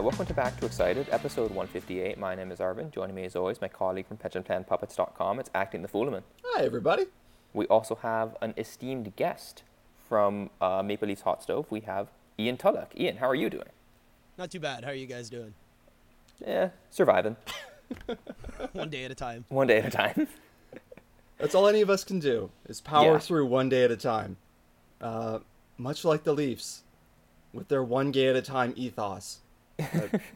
Hi, welcome to Back to Excited, episode 158. My name is Arvin. Joining me as always, my colleague from pensionplanpuppets.com. It's Acting the Fulemin. Hi, everybody. We also have an esteemed guest from uh, Maple Leafs Hot Stove. We have Ian Tulloch. Ian, how are you doing? Not too bad. How are you guys doing? Yeah, surviving. One day at a time. One day at a time. That's all any of us can do is power Yeah. through one day at a time. Uh, much like the Leafs, with their one day at a time ethos that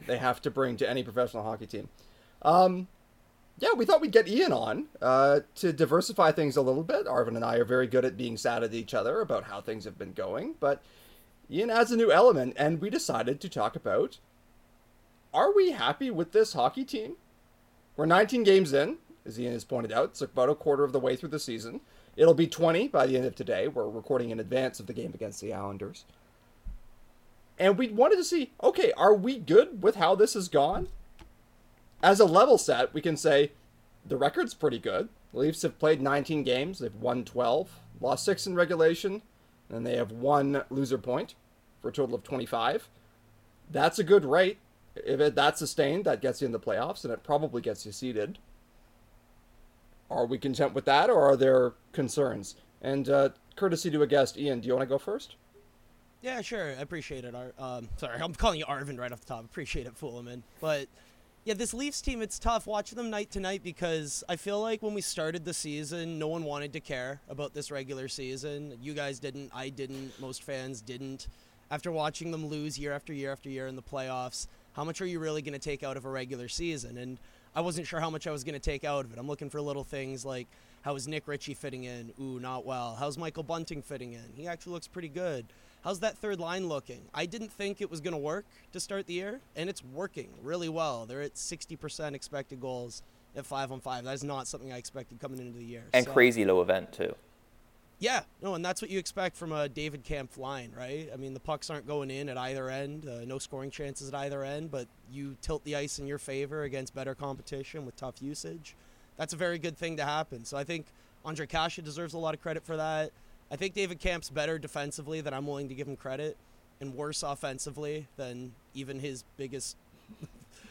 they have to bring to any professional hockey team. Um, yeah, we thought we'd get Ian on uh, to diversify things a little bit. Arvin and I are very good at being sad at each other about how things have been going, but Ian adds a new element, and we decided to talk about are we happy with this hockey team? We're 19 games in, as Ian has pointed out. It's about a quarter of the way through the season. It'll be 20 by the end of today. We're recording in advance of the game against the Islanders. And we wanted to see okay, are we good with how this has gone? As a level set, we can say the record's pretty good. The Leafs have played 19 games, they've won 12, lost 6 in regulation, and they have one loser point for a total of 25. That's a good rate. If it, that's sustained, that gets you in the playoffs, and it probably gets you seeded. Are we content with that, or are there concerns? And uh, courtesy to a guest, Ian, do you want to go first? Yeah, sure. I appreciate it. Ar- Um, sorry, I'm calling you Arvin right off the top. Appreciate it, Fulemin. But yeah, this Leafs team, it's tough watching them night to night because I feel like when we started the season, no one wanted to care about this regular season. You guys didn't. I didn't. Most fans didn't. After watching them lose year after year after year in the playoffs, how much are you really going to take out of a regular season? And I wasn't sure how much I was going to take out of it. I'm looking for little things like how is Nick Ritchie fitting in? Ooh, not well. How's Michael Bunting fitting in? He actually looks pretty good. How's that third line looking? I didn't think it was going to work to start the year, and it's working really well. They're at 60% expected goals at 5 on 5. That is not something I expected coming into the year. And So- crazy low event, too. yeah, no, and that's what you expect from a David Kampf line, right? I mean, the pucks aren't going in at either end, uh, no scoring chances at either end, but you tilt the ice in your favor against better competition with tough usage. That's a very good thing to happen. So I think Ondrej Kase deserves a lot of credit for that. I think David Kampf's better defensively than I'm willing to give him credit, and worse offensively than even his biggest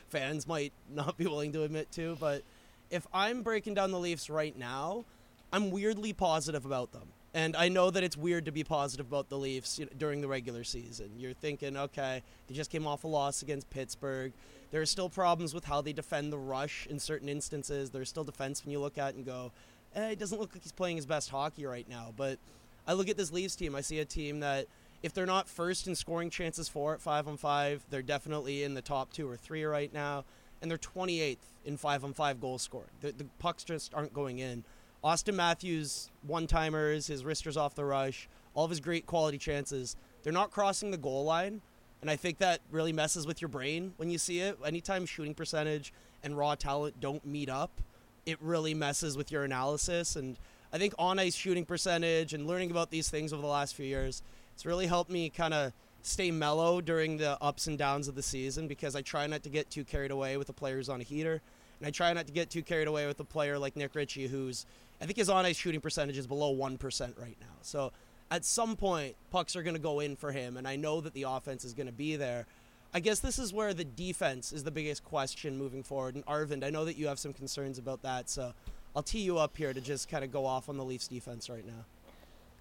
fans might not be willing to admit to. But if I'm breaking down the Leafs right now, I'm weirdly positive about them. And I know that it's weird to be positive about the Leafs you know, during the regular season. You're thinking, okay, they just came off a loss against Pittsburgh. There are still problems with how they defend the rush in certain instances. There's still defense when you look at and go, eh, it doesn't look like he's playing his best hockey right now. But I look at this Leafs team, I see a team that if they're not first in scoring chances for at five on five, they're definitely in the top two or three right now, and they're 28th in five on five goal scoring. The, the pucks just aren't going in. Austin Matthews, one timers, his wristers off the rush, all of his great quality chances, they're not crossing the goal line. And I think that really messes with your brain when you see it. Anytime shooting percentage and raw talent don't meet up, it really messes with your analysis. And I think on ice shooting percentage and learning about these things over the last few years, it's really helped me kind of stay mellow during the ups and downs of the season because I try not to get too carried away with the players on a heater. And I try not to get too carried away with a player like Nick Ritchie, who's, I think his on ice shooting percentage is below 1% right now. So at some point, pucks are going to go in for him. And I know that the offense is going to be there. I guess this is where the defense is the biggest question moving forward. And Arvind, I know that you have some concerns about that. So I'll tee you up here to just kind of go off on the Leafs defense right now.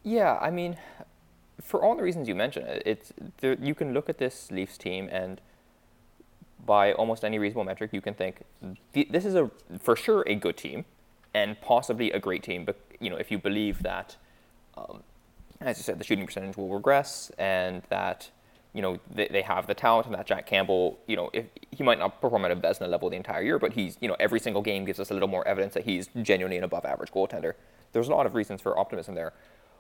Yeah, I mean, for all the reasons you mentioned, it's there, you can look at this Leafs team and by almost any reasonable metric, you can think this is a for sure a good team and possibly a great team. But you know, if you believe that, um, as you said, the shooting percentage will regress and that you know they, they have the talent and that Jack Campbell, you know, if he might not perform at a Vezina level the entire year, but he's you know every single game gives us a little more evidence that he's genuinely an above average goaltender. There's a lot of reasons for optimism there.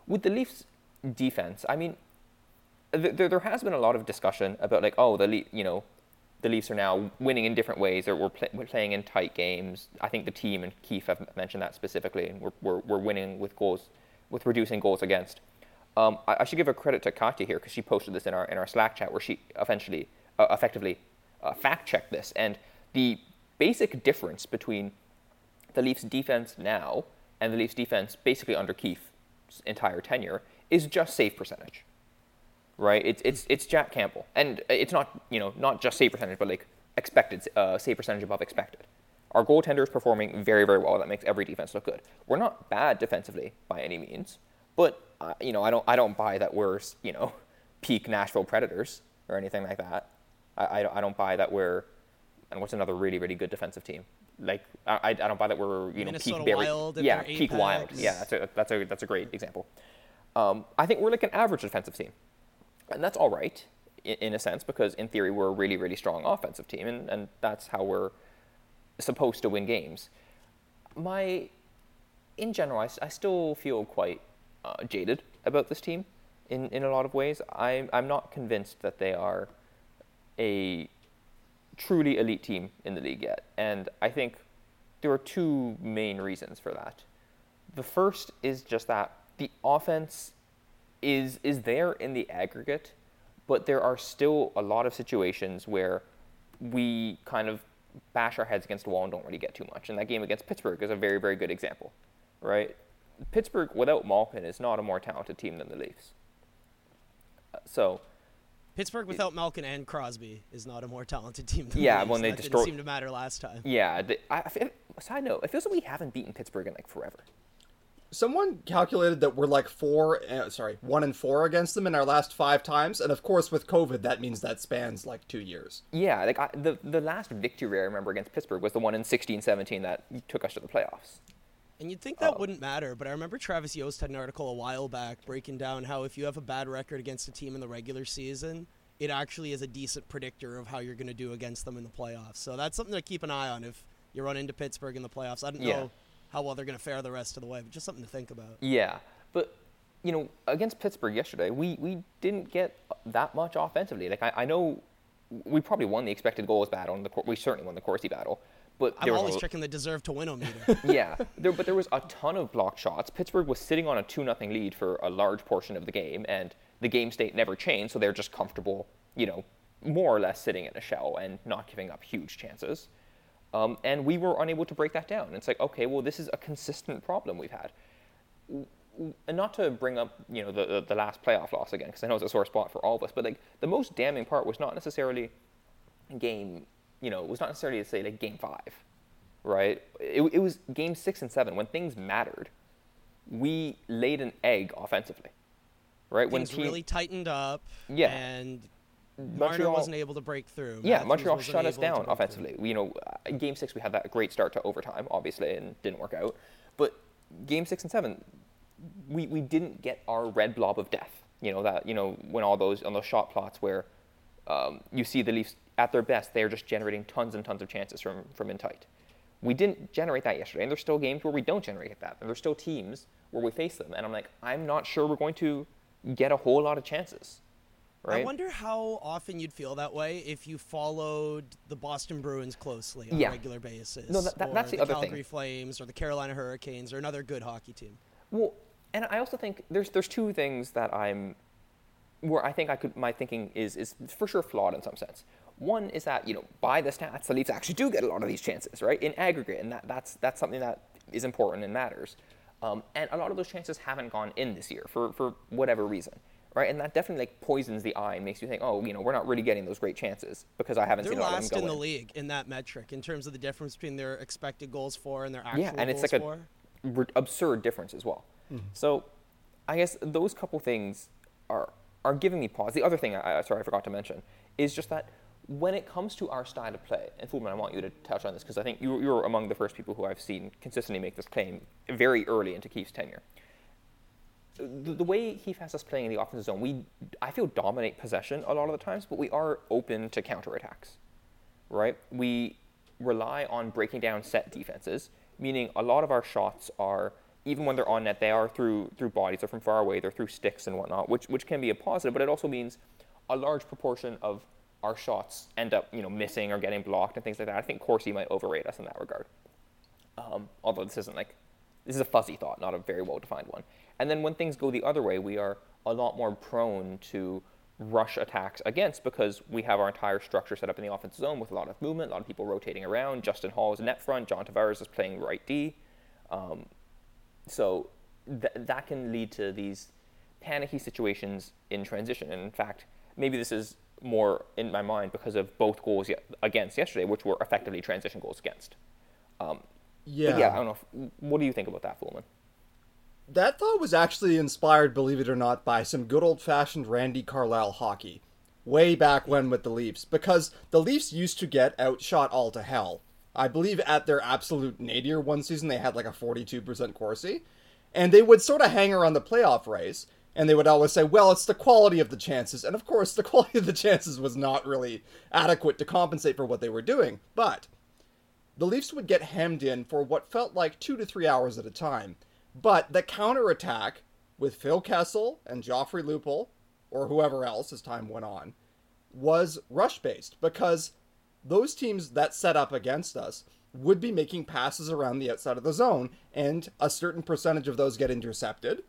With the Leafs defense, I mean, th- there, there has been a lot of discussion about like, oh, the Le- you know, the Leafs are now winning in different ways, or we're, we're playing in tight games. I think the team and Keefe have mentioned that specifically, and we're, we're, we're winning with goals, with reducing goals against. Um, I, I should give a credit to Katya here because she posted this in our in our Slack chat where she eventually, uh, effectively, uh, fact checked this, and the basic difference between the Leafs defense now and the Leafs defense basically under Keefe's entire tenure is just save percentage. right? It's it's it's Jack Campbell, and it's not you know not just save percentage, but like expected uh, save percentage above expected. Our goaltender is performing very very well. That makes every defense look good. We're not bad defensively by any means, but uh, you know I don't I don't buy that we're you know peak Nashville Predators or anything like that. I, I, I don't buy that we're and what's another really really good defensive team like I, I don't buy that we're you know Minnesota peak Wild yeah peak Wild yeah that's a that's a that's a great example. Um, I think we're like an average defensive team, and that's all right in, in a sense because in theory we're a really really strong offensive team, and, and that's how we're supposed to win games. My in general, I still feel quite uh, jaded about this team in, in a lot of ways. I'm, I'm not convinced that they are a truly elite team in the league yet. And I think there are two main reasons for that. The first is just that the offense is is there in the aggregate, but there are still a lot of situations where we kind of bash our heads against the wall and don't really get too much. And that game against Pittsburgh is a very, very good example, right? Pittsburgh without Malkin is not a more talented team than the Leafs. Uh, So Pittsburgh without Malkin and Crosby is not a more talented team than Yeah, the Leafs. when they that destroy- didn't seem to matter last time. yeah, the, I, I side note, it feels like we haven't beaten Pittsburgh in like forever. Someone calculated that we're like four, uh, sorry, one and four against them in our last five times, and of course with COVID, that means that spans like two years. Yeah, like I, the the last victory I remember against Pittsburgh was the one in 16-17 that took us to the playoffs. And you'd think Oh. that wouldn't matter, but I remember Travis Yost had an article a while back breaking down how if you have a bad record against a team in the regular season, it actually is a decent predictor of how you're going to do against them in the playoffs. So that's something to keep an eye on if you run into Pittsburgh in the playoffs. I don't Yeah. know how well they're going to fare the rest of the way, but just something to think about. Yeah, but you know, against Pittsburgh yesterday, we, we didn't get that much offensively. Like I, I know we probably won the expected goals battle, and the we certainly won the Corsi battle. But I'm always a- checking the deserve to win meter. yeah, there, but there was a ton of blocked shots. Pittsburgh was sitting on a two nothing lead for a large portion of the game, and the game state never changed, so they're just comfortable, you know, more or less sitting in a shell and not giving up huge chances. Um, and we were unable to break that down. It's like, okay, well, this is a consistent problem we've had. And not to bring up, you know, the, the, the last playoff loss again, because I know it's a sore spot for all of us, but like the most damning part was not necessarily game, you know, it was not necessarily to say like game five, right? It, it was game six and seven when things mattered. We laid an egg offensively, right? when Things team, really tightened up. Yeah. And Marner Montreal- wasn't able to break through. Yeah, Matthews Montreal shut us down through. offensively. You know, uh, Game Six we had that great start to overtime, obviously, and didn't work out. But Game Six and Seven, we, we didn't get our red blob of death. You know that you know when all those on those shot plots where um, you see the Leafs at their best, they're just generating tons and tons of chances from from in tight. We didn't generate that yesterday, and there's still games where we don't generate that, and there's still teams where we face them, and I'm like, I'm not sure we're going to get a whole lot of chances. Right? I wonder how often you'd feel that way if you followed the Boston Bruins closely on Yeah. a regular basis. No, that- that- or that's the other thing. Calgary Flames or the Carolina Hurricanes or another good hockey team. Well, and I also think there's there's two things that I'm where I think I could my thinking is is for sure flawed in some sense. One is that you know by the stats the Leafs actually do get a lot of these chances right in aggregate, and that that's that's something that is important and matters. Um, and a lot of those chances haven't gone in this year for for whatever reason, right? And that definitely like poisons the eye and makes you think, oh, you know, we're not really getting those great chances because I haven't They're seen a lot of last them in the league in that metric in terms of the difference between their expected goals for and their actual yeah, and it's like for. a r- absurd difference as well. So, I guess those couple things are are giving me pause. The other thing, I, I- sorry, I forgot to mention, is just that when it comes to our style of play, and Fulemin, I want you to touch on this because I think you, you're among the first people who I've seen consistently make this claim very early into Keefe's tenure. The, the way Keith has us playing in the offensive zone, we I feel dominate possession a lot of the times, but we are open to counterattacks right? We rely on breaking down set defenses, meaning a lot of our shots are, even when they're on net, they are through through bodies, they're from far away, they're through sticks and whatnot, which which can be a positive, but it also means a large proportion of our shots end up, you know, missing or getting blocked and things like that. I think Corsi might overrate us in that regard. Um, although this isn't like this is a fuzzy thought, not a very well defined one. And then when things go the other way, we are a lot more prone to rush attacks against because we have our entire structure set up in the offensive zone with a lot of movement, a lot of people rotating around. Justin Holl is net front, John Tavares is playing right D. Um, so th- that can lead to these panicky situations in transition. And in fact, maybe this is more in my mind because of both goals against yesterday, which were effectively transition goals against. Um, yeah. yeah, I don't know. If, what do you think about that, Fulemin? That thought was actually inspired, believe it or not, by some good old fashioned Randy Carlyle hockey. Way back when with the Leafs, because the Leafs used to get outshot all to hell. I believe at their absolute nadir one season they had like a 42% Corsi. And they would sort of hang around the playoff race, and they would always say, well, it's the quality of the chances. And of course, the quality of the chances was not really adequate to compensate for what they were doing. But the Leafs would get hemmed in for what felt like two to three hours at a time. But the counterattack with Phil Kessel and Joffrey Lupul, or whoever else as time went on, was rush based because those teams that set up against us would be making passes around the outside of the zone, and a certain percentage of those get intercepted.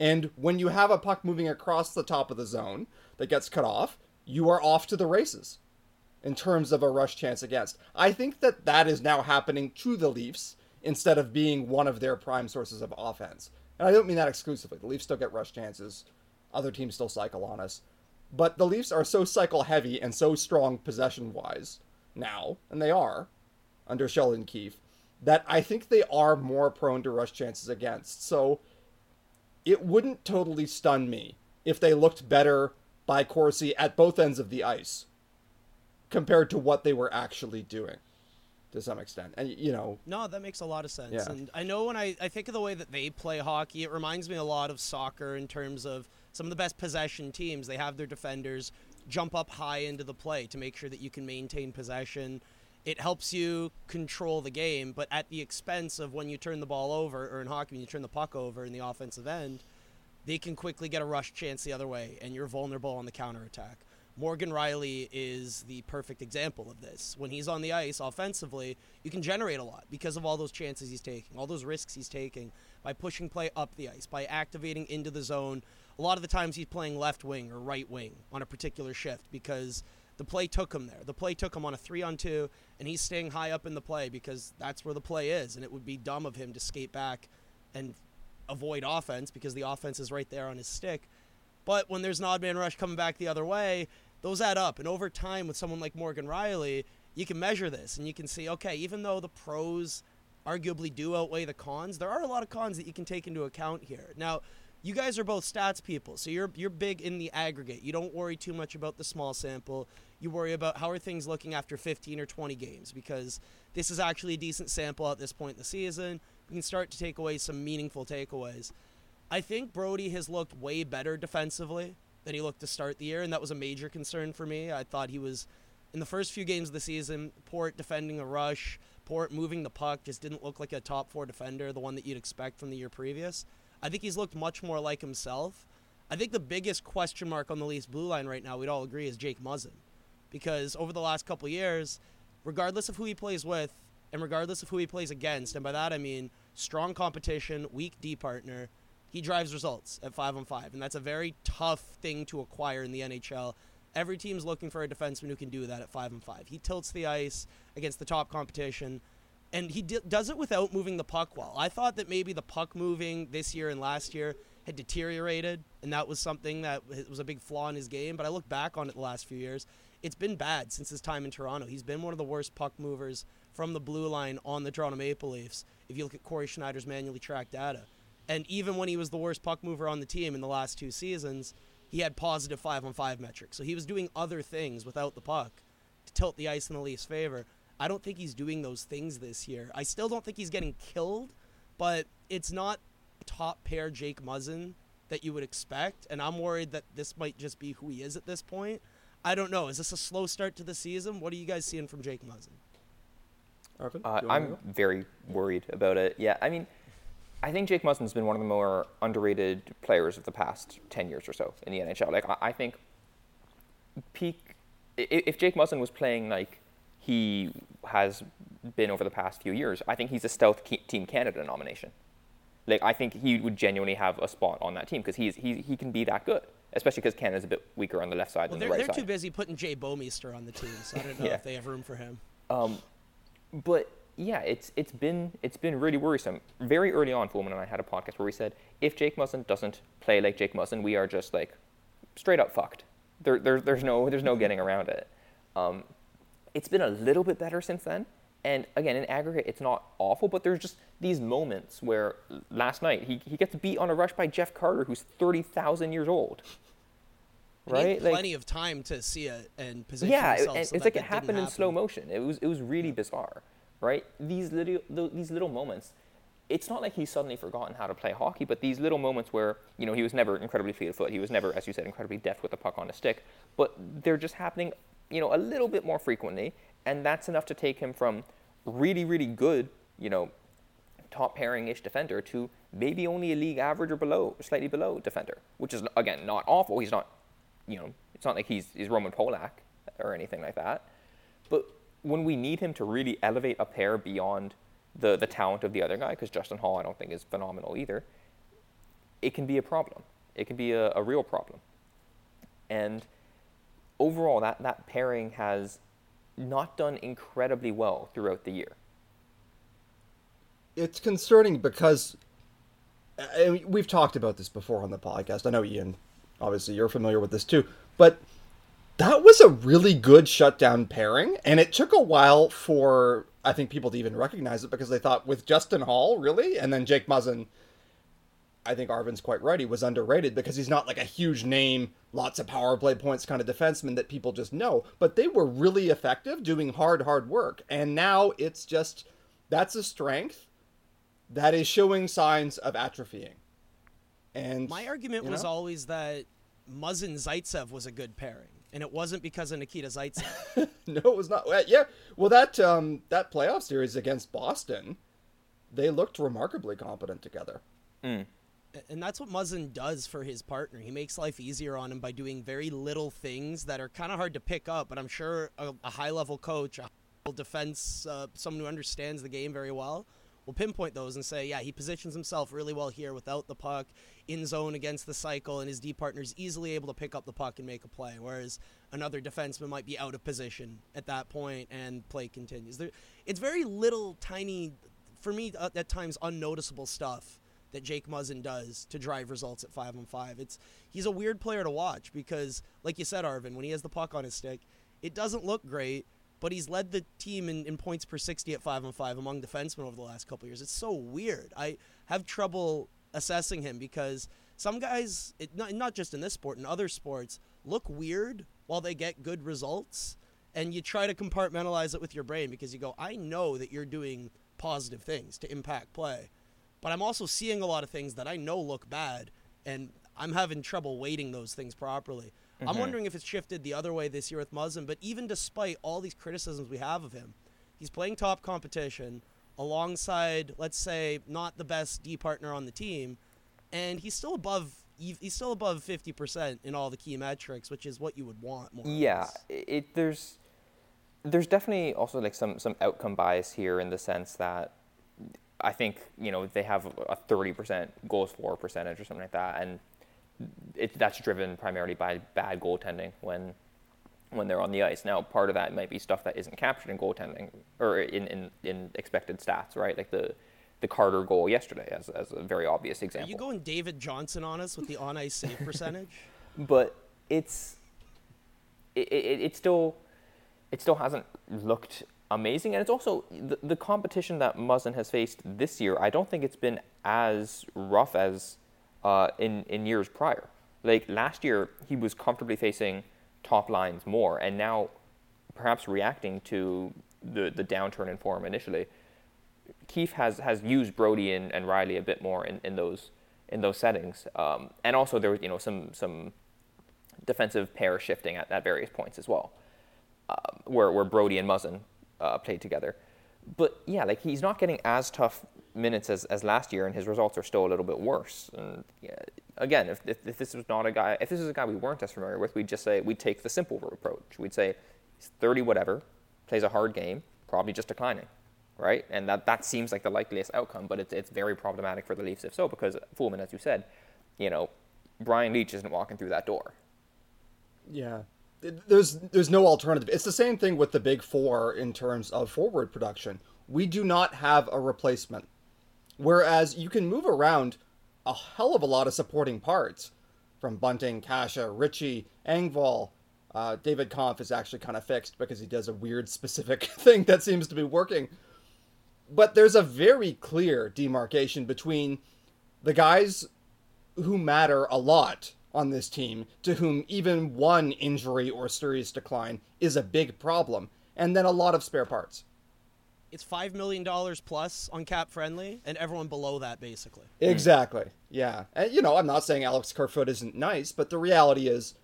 And when you have a puck moving across the top of the zone that gets cut off, you are off to the races in terms of a rush chance against. I think that that is now happening to the Leafs instead of being one of their prime sources of offense. And I don't mean that exclusively. The Leafs still get rush chances, other teams still cycle on us. But the Leafs are so cycle heavy and so strong possession wise now, and they are under Sheldon Keefe, that I think they are more prone to rush chances against. So it wouldn't totally stun me if they looked better by Corsi at both ends of the ice compared to what they were actually doing to some extent. And you know, no, that makes a lot of sense. Yeah. And I know when I I think of the way that they play hockey, it reminds me a lot of soccer in terms of some of the best possession teams. They have their defenders jump up high into the play to make sure that you can maintain possession. It helps you control the game, but at the expense of when you turn the ball over, or in hockey, when you turn the puck over in the offensive end, they can quickly get a rush chance the other way, and you're vulnerable on the counterattack. Morgan Rielly is the perfect example of this. When he's on the ice offensively, you can generate a lot because of all those chances he's taking, all those risks he's taking by pushing play up the ice, by activating into the zone. A lot of the times he's playing left wing or right wing on a particular shift because the play took him there. The play took him on a three on two, and he's staying high up in the play because that's where the play is. And it would be dumb of him to skate back and avoid offense because the offense is right there on his stick. But when there's an odd man rush coming back the other way, those add up. And over time, with someone like Morgan Rielly, you can measure this and you can see, okay, even though the pros arguably do outweigh the cons, there are a lot of cons that you can take into account here. Now, you guys are both stats people, so you're you're big in the aggregate. You don't worry too much about the small sample. You worry about how are things looking after 15 or 20 games because this is actually a decent sample at this point in the season. We can start to take away some meaningful takeaways. I think Brodie has looked way better defensively than he looked to start the year, and that was a major concern for me. I thought he was in the first few games of the season, poor at defending a rush, poor at moving the puck, just didn't look like a top four defender, the one that you'd expect from the year previous. I think he's looked much more like himself. I think the biggest question mark on the Leafs blue line right now, we'd all agree, is Jake Muzzin. Because over the last couple years, regardless of who he plays with and regardless of who he plays against, and by that I mean strong competition, weak D partner, he drives results at five on five, and that's a very tough thing to acquire in the NHL. Every team's looking for a defenseman who can do that at five on five. He tilts the ice against the top competition, and he d- does it without moving the puck well. I thought that maybe the puck moving this year and last year had deteriorated, and that was something that was a big flaw in his game. But I look back on it the last few years, it's been bad since his time in Toronto. He's been one of the worst puck movers from the blue line on the Toronto Maple Leafs. If you look at Corey Sznajder's manually tracked data. And even when he was the worst puck mover on the team in the last two seasons, he had positive five on five metrics. So he was doing other things without the puck to tilt the ice in the Leafs' favor. I don't think he's doing those things this year. I still don't think he's getting killed, but it's not top pair Jake Muzzin that you would expect. And I'm worried that this might just be who he is at this point. I don't know. Is this a slow start to the season? What are you guys seeing from Jake Muzzin? Uh, do you wanna I'm very worried about it. Yeah, I mean, I think Jake Muzzin's been one of the more underrated players of the past 10 years or so in the NHL. Like, I, I think peak, if Jake Muslin was playing like he has been over the past few years, I think he's a stealth Team Canada nomination. Like, I think he would genuinely have a spot on that team because he's, he, he can be that good, especially because Canada's a bit weaker on the left side Well, than they're, the right they're side. too busy putting Jay Bouwmeester on the team, so I don't know Yeah. if they have room for him. Um, but yeah, it's it's been it's been really worrisome. Very early on, Fulemin and I had a podcast where we said if Jake Muzzin doesn't play like Jake Muzzin, we are just like straight up fucked. There, there there's no there's no getting around it. Um, it's been a little bit better since then. And again, in aggregate, it's not awful, but there's just these moments where last night he, he gets beat on a rush by Jeff Carter, who's 30,000 years old. And he had Right? Like, plenty of time to see it and position yeah, himself. and so it's like it happened in slow motion. It was it was really bizarre, right? These little these little moments. It's not like he's suddenly forgotten how to play hockey, but these little moments where you know he was never incredibly fleet of foot, he was never, as you said, incredibly deft with the puck on a stick, but they're just happening, you know, a little bit more frequently, and that's enough to take him from really really good, you know, top pairing-ish defender to maybe only a league average or below, slightly below defender, which is again not awful. He's not, you know, it's not like he's he's Roman Polak or anything like that. But when we need him to really elevate a pair beyond the the talent of the other guy, because Justin Holl I don't think is phenomenal either, it can be a problem. It can be a, a real problem. And overall, that that pairing has not done incredibly well throughout the year. it's concerning because uh, mean, we've talked about this before on the podcast. I know Ian, obviously you're familiar with this too, but that was a really good shutdown pairing, and it took a while for I think people to even recognize it because they thought with Justin Holl really, and then Jake Muzzin. I think Arvin's quite right. He was underrated because he's not like a huge name, lots of power play points kind of defenseman that people just know. But they were really effective doing hard, hard work. And now it's just that's a strength that is showing signs of atrophying. And My argument you was always that Muzzin Zaitsev was a good pairing, and it wasn't because of Nikita Zaitsev. no, it was not. Yeah, well that um that playoff series against Boston, they looked remarkably competent together. And that's what Muzzin does for his partner. He makes life easier on him by doing very little things that are kind of hard to pick up. But I'm sure a, a high level coach, a high level defense, uh, someone who understands the game very well, will pinpoint those and say, yeah, he positions himself really well here without the puck, in zone against the cycle, and his D partner is easily able to pick up the puck and make a play. Whereas another defenseman might be out of position at that point and play continues. There, it's very little, tiny, for me uh, at times unnoticeable stuff that Jake Muzzin does to drive results at five on five. It's he's a weird player to watch because, like you said, Arvin, when he has the puck on his stick, it doesn't look great. But he's led the team in, in points per sixty at five on five among defensemen over the last couple years. It's so weird. I have trouble assessing him because some guys, it, not, not just in this sport, in other sports, look weird while they get good results. And you try to compartmentalize it with your brain because you go, I know that you're doing positive things to impact play but I'm also seeing a lot of things that I know look bad, and I'm having trouble weighting those things properly. I'm mm-hmm. wondering if it's shifted the other way this year with Muzzin, but even despite all these criticisms we have of him, he's playing top competition alongside, let's say, not the best D partner on the team, and he's still above. He's still above 50% in all the key metrics, which is what you would want more. or Yeah, it there's there's definitely also like some some outcome bias here in the sense that I think you know they have a thirty percent goals for percentage or something like that, and it, that's driven primarily by bad goaltending when when they're on the ice. Now, part of that might be stuff that isn't captured in goaltending or in, in, in expected stats, right? Like the the Carter goal yesterday, as, as a very obvious example. Are you going David Johnson on us with the on ice save percentage? but it's it, it, it still it still hasn't looked amazing and it's also the, the competition that Muzzin has faced this year I don't think it's been as rough as uh, in in years prior. Like last year he was comfortably facing top lines more and now perhaps reacting to the the downturn in form initially. Keefe has has used Brodie and, and Rielly a bit more in, in those in those settings, um, and also there was you know some some defensive pair shifting at, at various points as well, um, where where Brodie and Muzzin uh, played together. But yeah, like he's not getting as tough minutes as, as last year, and his results are still a little bit worse. And yeah, again, if, if, if this was not a guy, if this was a guy we weren't as familiar with, we'd just say we'd take the simple approach. We'd say he's 30 whatever, plays a hard game, probably just declining, right? And that, that seems like the likeliest outcome, but it's, it's very problematic for the Leafs if so, because Fulemin, as you said, you know, Brian Leetch isn't walking through that door. Yeah. There's there's no alternative. It's the same thing with the big four in terms of forward production. we do not have a replacement. Whereas you can move around a hell of a lot of supporting parts from Bunting, Kase, Ritchie, Engvall. Uh, David Kampf is actually kind of fixed because he does a weird specific thing that seems to be working. But there's a very clear demarcation between the guys who matter a lot on this team, to whom even one injury or serious decline is a big problem, and then a lot of spare parts. It's five million dollars plus on cap friendly, and everyone below that basically. Hmm. Exactly. Yeah. And you know, I'm not saying Alex Kerfoot isn't nice, but the reality is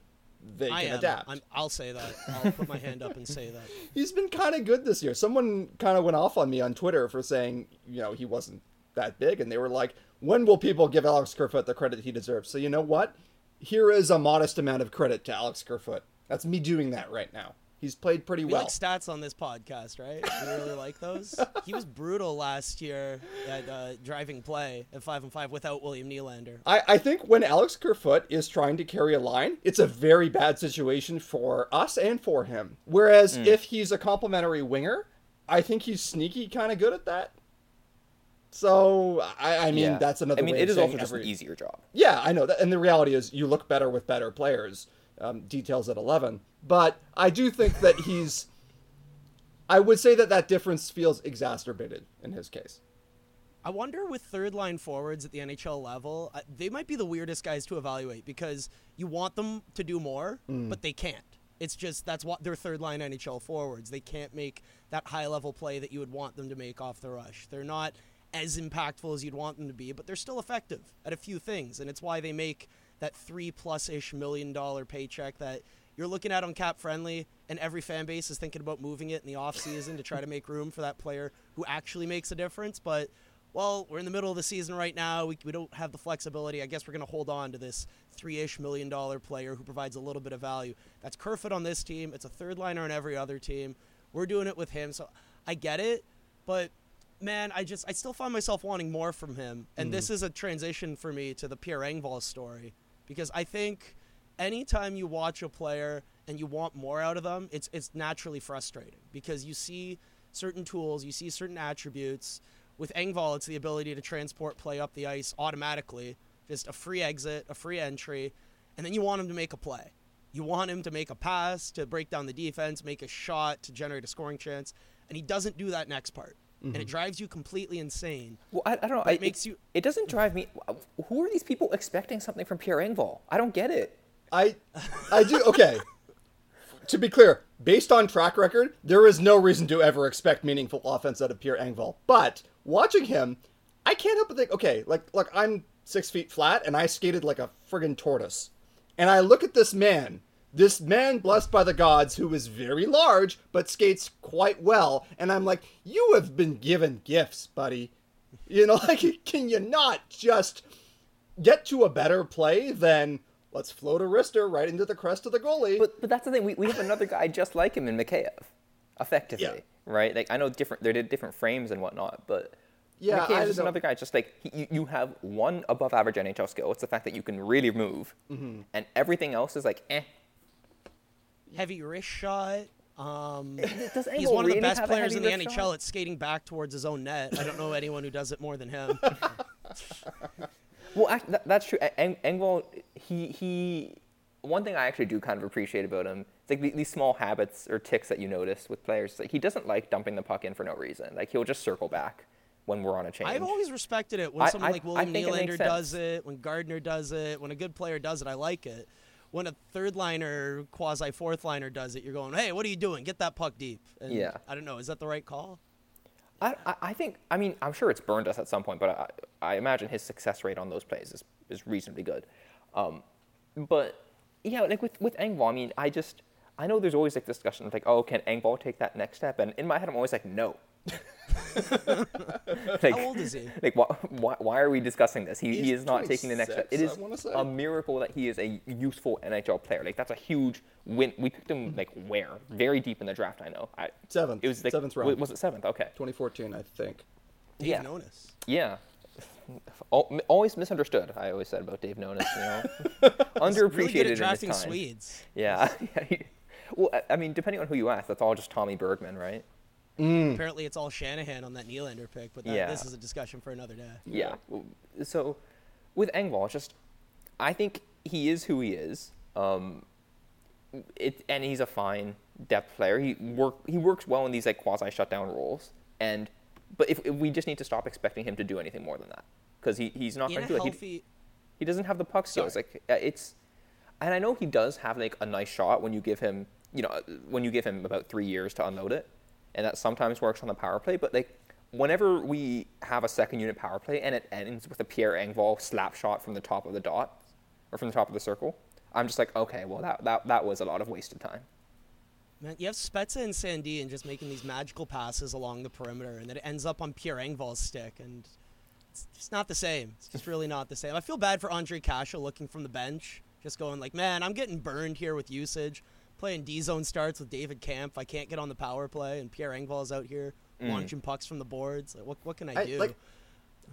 they I can am. adapt. I'm, I'll say that. I'll put my hand up and say that. He's been kind of good this year. Someone kind of went off on me on Twitter for saying, you know, he wasn't that big, and they were like, "When will people give Alex Kerfoot the credit he deserves?" So you know what? Here is a modest amount of credit to Alex Kerfoot. That's me doing that right now. He's played pretty We well. like stats on this podcast, right? We really like those. He was brutal last year at uh, driving play at five and five without William Nylander. I, I think when Alex Kerfoot is trying to carry a line, it's a very bad situation for us and for him. Whereas if he's a complimentary winger, I think he's sneaky kind of good at that. So I, I mean yeah. that's another. I mean, way it of is also just an easier job. Yeah, I know that, and the reality is you look better with better players. Um, details at eleven, but I do think that he's. I would say that that difference feels exacerbated in his case. I wonder with third line forwards at the NHL level, uh, they might be the weirdest guys to evaluate because you want them to do more, but they can't. It's just that's what they're third line NHL forwards. They can't make that high level play that you would want them to make off the rush. They're not as impactful as you'd want them to be, but they're still effective at a few things, and it's why they make that three plus ish million dollar paycheck that you're looking at on cap friendly and every fan base is thinking about moving it in the offseason to try to make room for that player who actually makes a difference but well we're in the middle of the season right now. We, we don't have the flexibility. I guess we're going to hold on to this three-ish million dollar player who provides a little bit of value. That's kerfoot on this team. It's a third liner on every other team. We're doing it with him so i get it but man i just i still find myself wanting more from him and this hmm. is a transition for me to the pierre engvall story because i think anytime you watch a player and you want more out of them, it's it's naturally frustrating because you see certain tools, you see certain attributes. With Engvall, it's the ability to transport play up the ice automatically, just a free exit, a free entry, and then you want him to make a play. You want him to make a pass, to break down the defense, make a shot, to generate a scoring chance, and he doesn't do that next part. And it mm-hmm. drives you completely insane. Well, I, I don't know. But I, it makes you- It doesn't drive me. Who are these people expecting something from Pierre Engvall? I don't get it. I I do okay. to be clear, based on track record, there is no reason to ever expect meaningful offense out of Pierre Engvall. But watching him, I can't help but think, okay, like look, I'm six feet flat and I skated like a friggin' tortoise. And I look at this man, this man blessed by the gods who is very large but skates quite well, and I'm like, you have been given gifts, buddy. You know, like can you not just get to a better play than let's float a wrister right into the crest of the goalie. But but that's the thing. We, we have another guy just like him in Mikheyev, effectively, Yeah. right? Like I know different. They're different frames and whatnot, but Yeah, Mikheyev is another guy. Just like he, you, you have one above average NHL skill. It's the fact that you can really move, Mm-hmm. and everything else is like eh. Heavy wrist shot. Um, Does He's Engvall one of the best players in the NHL shot? at skating back towards his own net. I don't know anyone who does it more than him. Well, act- that, that's true. Eng- Engvall, he he. One thing I actually do kind of appreciate about him, it's like the- these small habits or ticks that you notice with players. Like he doesn't like dumping the puck in for no reason. Like he'll just circle back when we're on a change. I've always respected it when I- someone I- like I William think it Nylander does it, when Gardiner does it, when a good player does it, I like it. When a third liner, quasi fourth liner does it, you're going, hey, what are you doing? Get that puck deep. And Yeah. I don't know. Is that the right call? I, I- I think, I mean, I'm sure it's burned us at some point, but I, I imagine his success rate on those plays is, is reasonably good. Um, but yeah, like with, with Engvall, I mean, I just, I know there's always like discussion of like, oh, can Engvall take that next step? And in my head, I'm always like, no. like, How old is he? Like, why, why, why are we discussing this? He, he is not taking the next step. It 26, is I wanna say. a miracle that he is a useful NHL player. Like, that's a huge win. We picked him, like, where? Very deep in the draft, I know. I, Seventh. It was like, Seventh round. Was it seventh? Okay. 2014, I think. Dave Yeah. Nonis. Yeah. Always misunderstood. I always said about Dave Nonis, you know, underappreciated Really good at in drafting his time. Swedes. Yeah. well, I- I mean, depending on who you ask, that's all just Thommie Bergman, right? Mm. Apparently, it's all Shanahan on that Nylander pick, but that, Yeah. this is a discussion for another day. Yeah. So with Engvall, it's just I think he is who he is. Um, it and he's a fine depth player. He work he works well in these like quasi shutdown roles. And but if, if we just need to stop expecting him to do anything more than that because he, he's not going to do it. He- he doesn't have the puck skills. Like uh, it's, and I know he does have like a nice shot when you give him, you know, when you give him about three years to unload it, and that sometimes works on the power play. But like, whenever we have a second unit power play and it ends with a Pierre Engvall slap shot from the top of the dot, or from the top of the circle, I'm just like, okay, well that that that was a lot of wasted time. man, you have Spezza and Sandin and just making these magical passes along the perimeter, and then it ends up on Pierre Engvall's stick, and it's just not the same. It's just really not the same. I feel bad for Ondrej Kase looking from the bench, just going like, man, I'm getting burned here with usage. Playing D zone starts with David Kampf. I can't get on the power play, and Pierre Engvall's out here mm. launching pucks from the boards. Like, what what can I, I, do? like,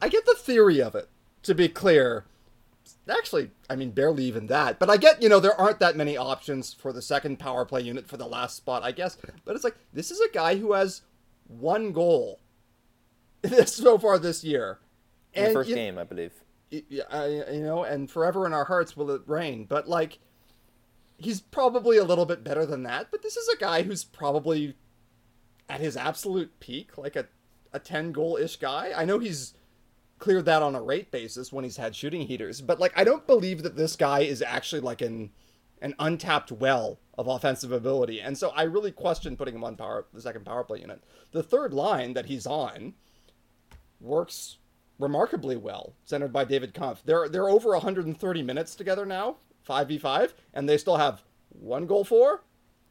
I get the theory of it. To be clear, actually, I mean barely even that. But I get, you know, there aren't that many options for the second power play unit for the last spot, I guess. But it's like this is a guy who has one goal so far this year, In the and first you- game, I believe. y- y- I- you know, and forever in our hearts will it rain. But like, he's probably a little bit better than that. But this is a guy who's probably at his absolute peak, like a a ten goal ish guy. I know he's cleared that on a rate basis when he's had shooting heaters, but like, I don't believe that this guy is actually like an an untapped well of offensive ability. And so I really question putting him on power the second power play unit. The third line that he's on works remarkably well, centered by David Kampf. They're they're over 130 minutes together now, 5v5, and they still have one goal for,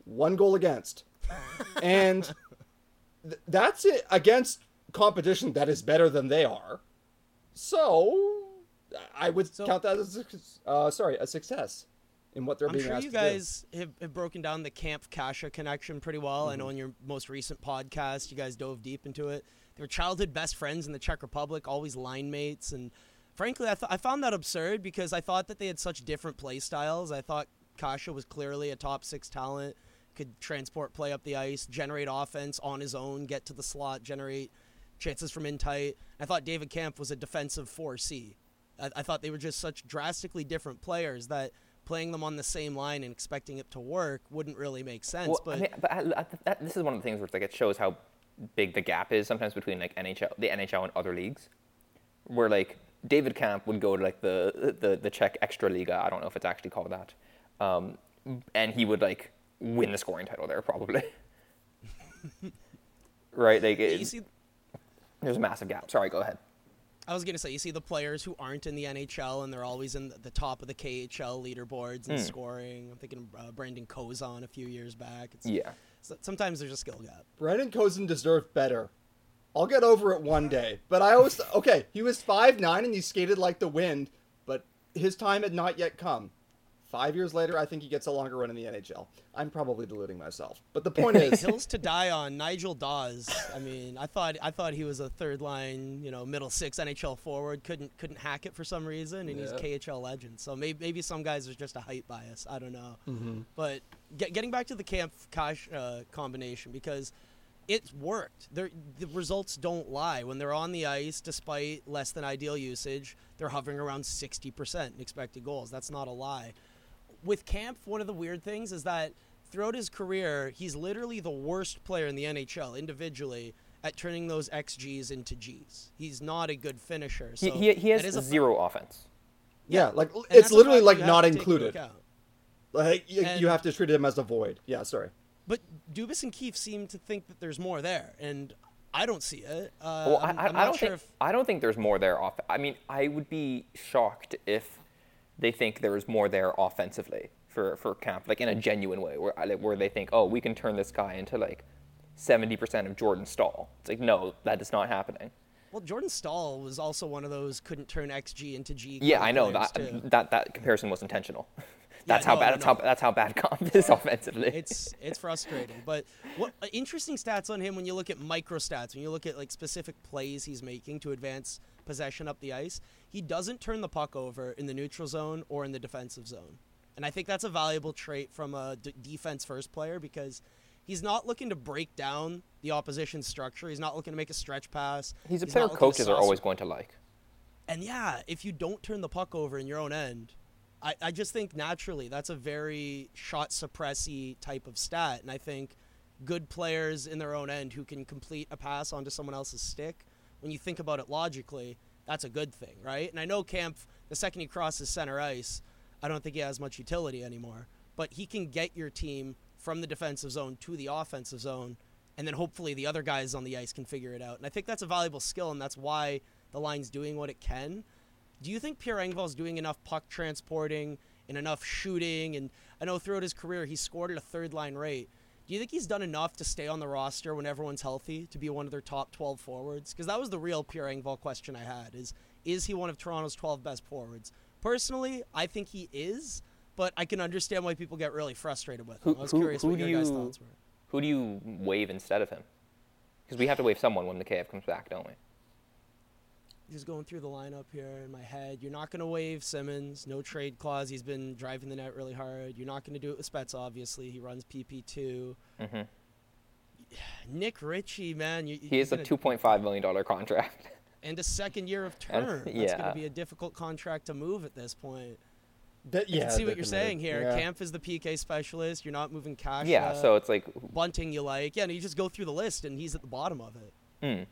one goal against. and th- that's it against competition that is better than they are. So I would So- count that as a, uh, sorry, a success in what they're I'm being sure asked you to do. guys have, have broken down the Kampf Kase connection pretty well. I know Mm-hmm. in your most recent podcast, you guys dove deep into it. They were childhood best friends in the Czech Republic, always line mates, and frankly, I, th- I found that absurd because I thought that they had such different play styles. I thought Kase was clearly a top six talent, could transport play up the ice, generate offense on his own, get to the slot, generate chances from in tight. I thought David Kampf was a defensive 4C. I, I thought they were just such drastically different players that playing them on the same line and expecting it to work wouldn't really make sense. Well, but I mean, but I, I, that, this is one of the things where it's like it shows how big the gap is sometimes between like NHL, the NHL and other leagues, where like David Kampf would go to like the the the Czech Extra Liga. I don't know if it's actually called that, um, and he would like win the scoring title there probably. right, like you it, see, there's a massive gap. Sorry, go ahead. I was gonna say, you see the players who aren't in the NHL and they're always in the, the top of the KHL leaderboards and Hmm. scoring. I'm thinking of uh, Brandon Kozun a few years back. It's, Yeah. sometimes there's a skill gap. Brandon Kozun deserved better. I'll get over it one day. But I always okay, he was five nine and he skated like the wind, but his time had not yet come. Five years later, I think he gets a longer run in the NHL. I'm probably deluding myself. But the point is Hills to die on. Nigel Dawes. I mean, I thought I thought he was a third line, you know, middle six NHL forward. Couldn't couldn't hack it for some reason, and he's Yeah. KHL legend. So maybe maybe some guys are just a height bias. I don't know. Mhm. But get, getting back to the Kampf Kosh uh, combination because it's worked. They're, the results don't lie. When they're on the ice, despite less than ideal usage, they're hovering around 60% in expected goals. That's not a lie. With Kampf, one of the weird things is that throughout his career, he's literally the worst player in the NHL individually at turning those XGs into Gs. He's not a good finisher. So he, he, he has that is a- zero offense. yeah, like and it's literally like not to take into included. Like you, And- you have to treat him as a void. Yeah, sorry. But Dubas and Keefe seem to think that there's more there, and I don't see it. Uh, Well, I'm, I, I, I'm I don't sure think if I don't think there's more there. Off. I mean, I would be shocked if they think there is more there offensively for for Kampf, like in a genuine way, where like, where they think, oh, we can turn this guy into like seventy percent of Jordan Staal. It's like, no, that is not happening. well, Jordan Staal was also one of those couldn't turn XG into G. Yeah, I know that too. that that comparison was intentional. That's how no, bad. no, That's no. how that's how bad Kampf is offensively. It's it's frustrating, but what uh, interesting stats on him when you look at micro stats, when you look at like specific plays he's making to advance possession up the ice, he doesn't turn the puck over in the neutral zone or in the defensive zone, and I think that's a valuable trait from a d- defense first player because he's not looking to break down the opposition structure. He's not looking to make a stretch pass. He's a not player coaches are always going to like. And yeah, if you don't turn the puck over in your own end, I, I just think naturally that's a very shot suppressy type of stat. And I think good players in their own end who can complete a pass onto someone else's stick, when you think about it logically, that's a good thing, right? And I know Kampf, the second he crosses center ice, I don't think he has much utility anymore. But he can get your team from the defensive zone to the offensive zone, and then hopefully the other guys on the ice can figure it out. And I think that's a valuable skill, and that's why the line's doing what it can. Do you think Pierre Engvall is doing enough puck transporting and enough shooting? And I know throughout his career he scored at a third line rate. Do you think he's done enough to stay on the roster when everyone's healthy to be one of their top 12 forwards? Because that was the real Pierre Engvall question I had: is is he one of Toronto's 12 best forwards? Personally, I think he is, but I can understand why people get really frustrated with him. Who, I was who, curious who what your guys' you thoughts were. who do you waive instead of him? Because we have to waive someone when the KF comes back, don't we? Just going through the lineup here in my head. You're not going to waive Simmonds. No trade clause. He's been driving the net really hard. You're not going to do it with Spezza, obviously. He runs PP2. hmm Nick Ritchie, man. You, He has a two point five million dollar contract. And a second year of And- term. That's going to be a difficult contract to move at this point. That, I yeah, can see what you're saying here. Yeah. Kampf is the PK specialist. You're not moving Kase. yeah, so it's like, Bunting you like. Yeah, and you just go through the list, and he's at the bottom of it. hmm.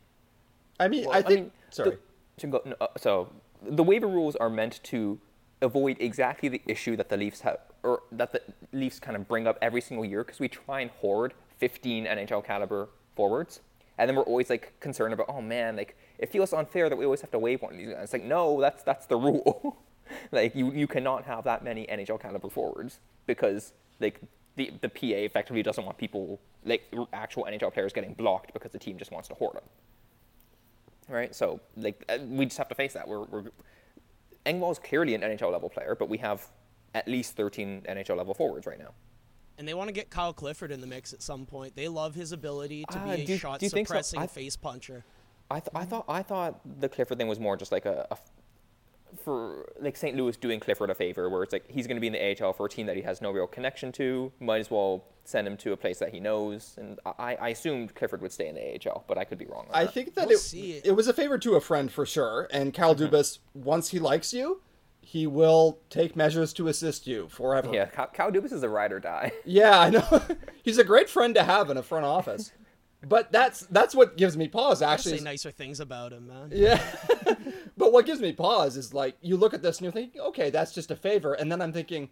I mean, Well, I I think. mean, sorry. the- to go, no, uh, so the waiver rules are meant to avoid exactly the issue that the Leafs have, or that the Leafs kind of bring up every single year, because we try and hoard 15 NHL caliber forwards, and then we're always like concerned about, oh man, like it feels unfair that we always have to waive one of these guys. It's like no, that's that's the rule. like you you cannot have that many NHL caliber forwards because like the the PA effectively doesn't want people like actual NHL players getting blocked because the team just wants to hoard them right? So like uh, we just have to face that. We're, we're Engvall is clearly an NHL level player, but we have at least 13 NHL level forwards right now. And they want to get Kyle Clifford in the mix at some point. They love his ability to Ah, be a shot do you so? suppressing I- face puncher. I, th- I thought I thought the Clifford thing was more just like a, a for like St. Louis doing Clifford a favor, where it's like he's going to be in the AHL for a team that he has no real connection to. Might as well send him to a place that he knows. And I, I assumed Clifford would stay in the AHL, but I could be wrong. On I that. think that We'll it, see. it was a favor to a friend for sure. And Cal Mm-hmm. Dubas, once he likes you, he will take measures to assist you forever. yeah, Cal, Cal Dubas is a ride or die. Yeah, I know. He's a great friend to have in a front office. But that's that's what gives me pause. Actually, say nicer things about him, man. yeah. but what gives me pause is like you look at this and you're thinking, okay, that's just a favor, and then I'm thinking,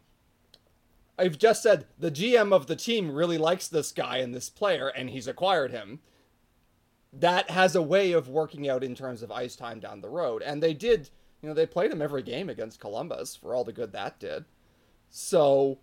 I've just said the GM of the team really likes this guy and this player, and he's acquired him. That has a way of working out in terms of ice time down the road, and they did. You know, they played him every game against Columbus for all the good that did. So,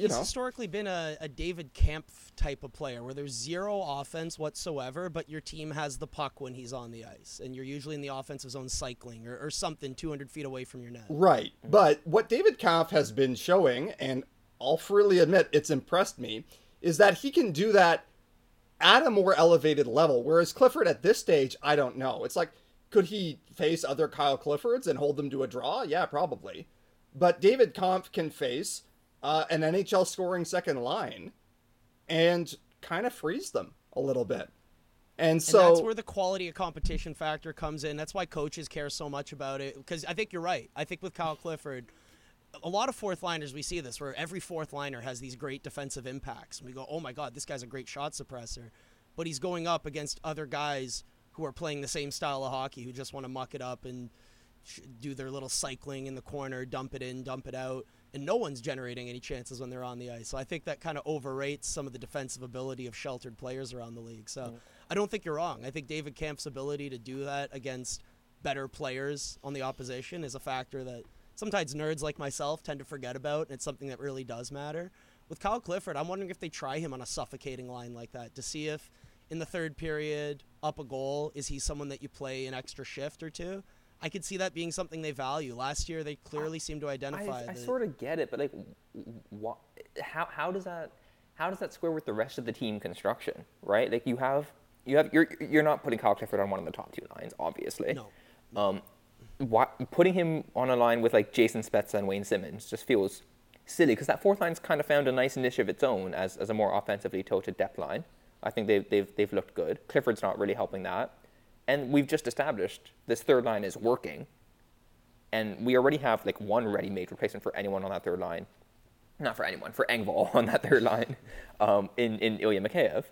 He's know, historically been a, a David Kampf type of player where there's zero offense whatsoever, but your team has the puck when he's on the ice. And you're usually in the offensive zone cycling or, or something 200 feet away from your net. Right. But what David Kampf has been showing, and I'll freely admit it's impressed me, is that he can do that at a more elevated level. Whereas Clifford at this stage, I don't know. It's like, could he face other Kyle Cliffords and hold them to a draw? Yeah, probably. But David Kampf can face uh, an NHL scoring second line and kind of freeze them a little bit. And so and that's where the quality of competition factor comes in. That's why coaches care so much about it. Because I think you're right. I think with Kyle Clifford, a lot of fourth liners we see this where every fourth liner has these great defensive impacts. We go, oh my god, this guy's a great shot suppressor, but he's going up against other guys who are playing the same style of hockey who just want to muck it up and do their little cycling in the corner, dump it in, dump it out, and no one's generating any chances when they're on the ice. So I think that kind of overrates some of the defensive ability of sheltered players around the league. So I don't think you're wrong. I think David Kampf's ability to do that against better players on the opposition is a factor that sometimes nerds like myself tend to forget about, and it's something that really does matter. With Kyle Clifford, I'm wondering if they try him on a suffocating line like that to see if in the third period, up a goal, is he someone that you play an extra shift or two? I could see that being something they value. Last year, they clearly seemed to identify I, I sort of get it, but like, what? How how does that how does that square with the rest of the team construction? Right? Like you have you have you're you're not putting Kyle Clifford on one of the top two lines, obviously. No. Um, why, putting him on a line with like Jason Spezza and Wayne Simmonds just feels silly because that fourth line's kind of found a nice niche of its own as as a more offensively tilted depth line. I think they've, they've, they've looked good. Clifford's not really helping that. And we've just established this third line is working. And we already have like one ready-made replacement for anyone on that third line. Not for anyone, for Engvall on that third line um, in, in Ilya Mikheyev.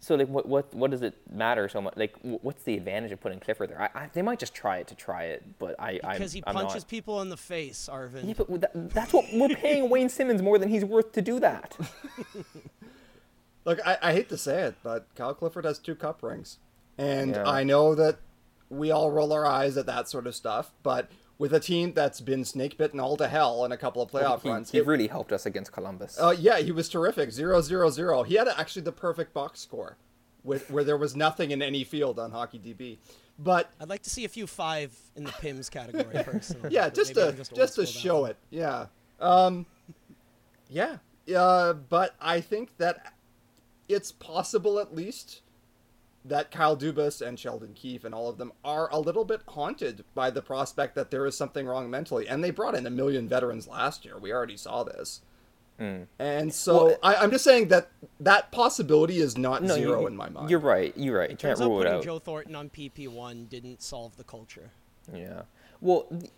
So like, what, what, what does it matter so much? Like, what's the advantage of putting Clifford there? I, I, they might just try it to try it, but I, Because I'm, he I'm punches not. people in the face, Arvin. Yeah, but that, that's what we're paying Wayne Simmonds more than he's worth to do that. Look, I, I hate to say it, but Kyle Clifford has two cup rings. And Yeah. I know that we all roll our eyes at that sort of stuff, but with a team that's been snake bitten all to hell in a couple of playoff he, runs, he it- really helped us against Columbus. uh, yeah, he was terrific. Zero zero zero. He had actually the perfect box score, with where there was nothing in any field on Hockey DB. But I'd like to see a few five in the PIMS category personally. yeah, just to I'm just, to show it. Yeah. Um, yeah. Uh, but I think that it's possible at least that Kyle Dubas and Sheldon Keefe and all of them are a little bit haunted by the prospect that there is something wrong mentally. And they brought in a million veterans last year. We already saw this. And so. Well, I, I'm just saying that that possibility is not No, zero you, in my mind. You're right. You're right. You can't rule it out. Joe Thornton on PP1 didn't solve the culture. Yeah. Well, th-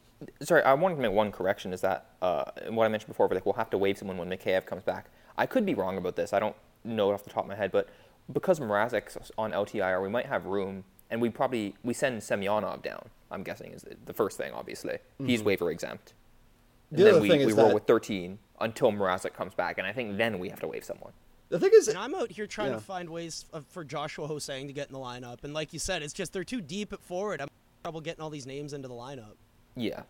sorry, I wanted to make one correction. Is that uh, what I mentioned before? Like, we'll have to waive someone when Mikheyev comes back. I could be wrong about this. I don't know it off the top of my head, but because Mrazek's on LTIR, we might have room, and we probably we send Semyonov down. I'm guessing is the, the first thing. Obviously, he's waiver exempt. And The then other we, thing we roll that- with 13 until Mrazek comes back, and I think then we have to waive someone. the thing is, And I'm out here trying Yeah. to find ways of, for Joshua Hosang to get in the lineup. And like you said, it's just they're too deep at forward. I'm having trouble getting all these names into the lineup. Yeah.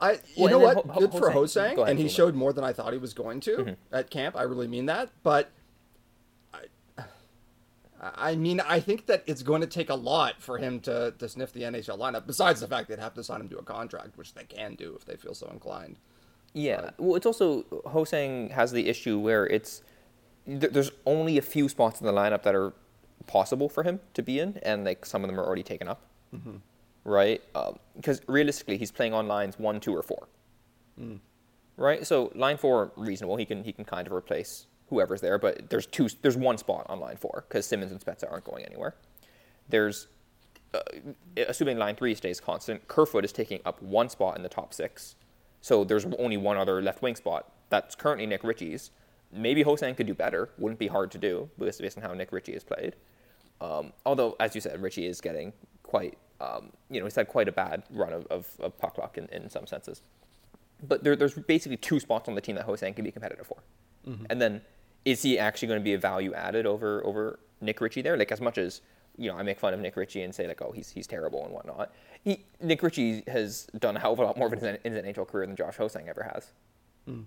I you Well, know what? Ho- Ho- Good for Hosang- Hosang, ahead, and he Fulmer. showed more than I thought he was going to Mm-hmm. at camp. I really mean that, but I, I mean, I think that it's going to take a lot for him to to sniff the NHL lineup. Besides the fact they'd have to sign him to a contract, which they can do if they feel so inclined. Yeah. Well, it's also Hosang has the issue where it's there's only a few spots in the lineup that are possible for him to be in, and like some of them are already taken up. Mm-hmm. Right? Um, because realistically, he's playing on lines one, two, or four. Mm. Right. So line four reasonable. He can he can kind of replace whoever's there, but there's two. There's one spot on line four because Simmonds and Spezza aren't going anywhere. There's uh, assuming line three stays constant, Kerfoot is taking up one spot in the top six. So there's only one other left wing spot. That's currently Nick Ritchie's. Maybe Hosang could do better. Wouldn't be hard to do based based on how Nick Ritchie has played. Um, although, as you said, Ritchie is getting quite, um, you know, he's had quite a bad run of, of, of puck luck in, in some senses. But there, there's basically two spots on the team that Hosang can be competitive for. And then, is he actually going to be a value added over over Nick Ritchie there? Like as much as you know, I make fun of Nick Ritchie and say like, oh, he's he's terrible and whatnot. He, Nick Ritchie has done a hell of a lot more of it in his, NHL career than Josh Hosang ever has. Hmm.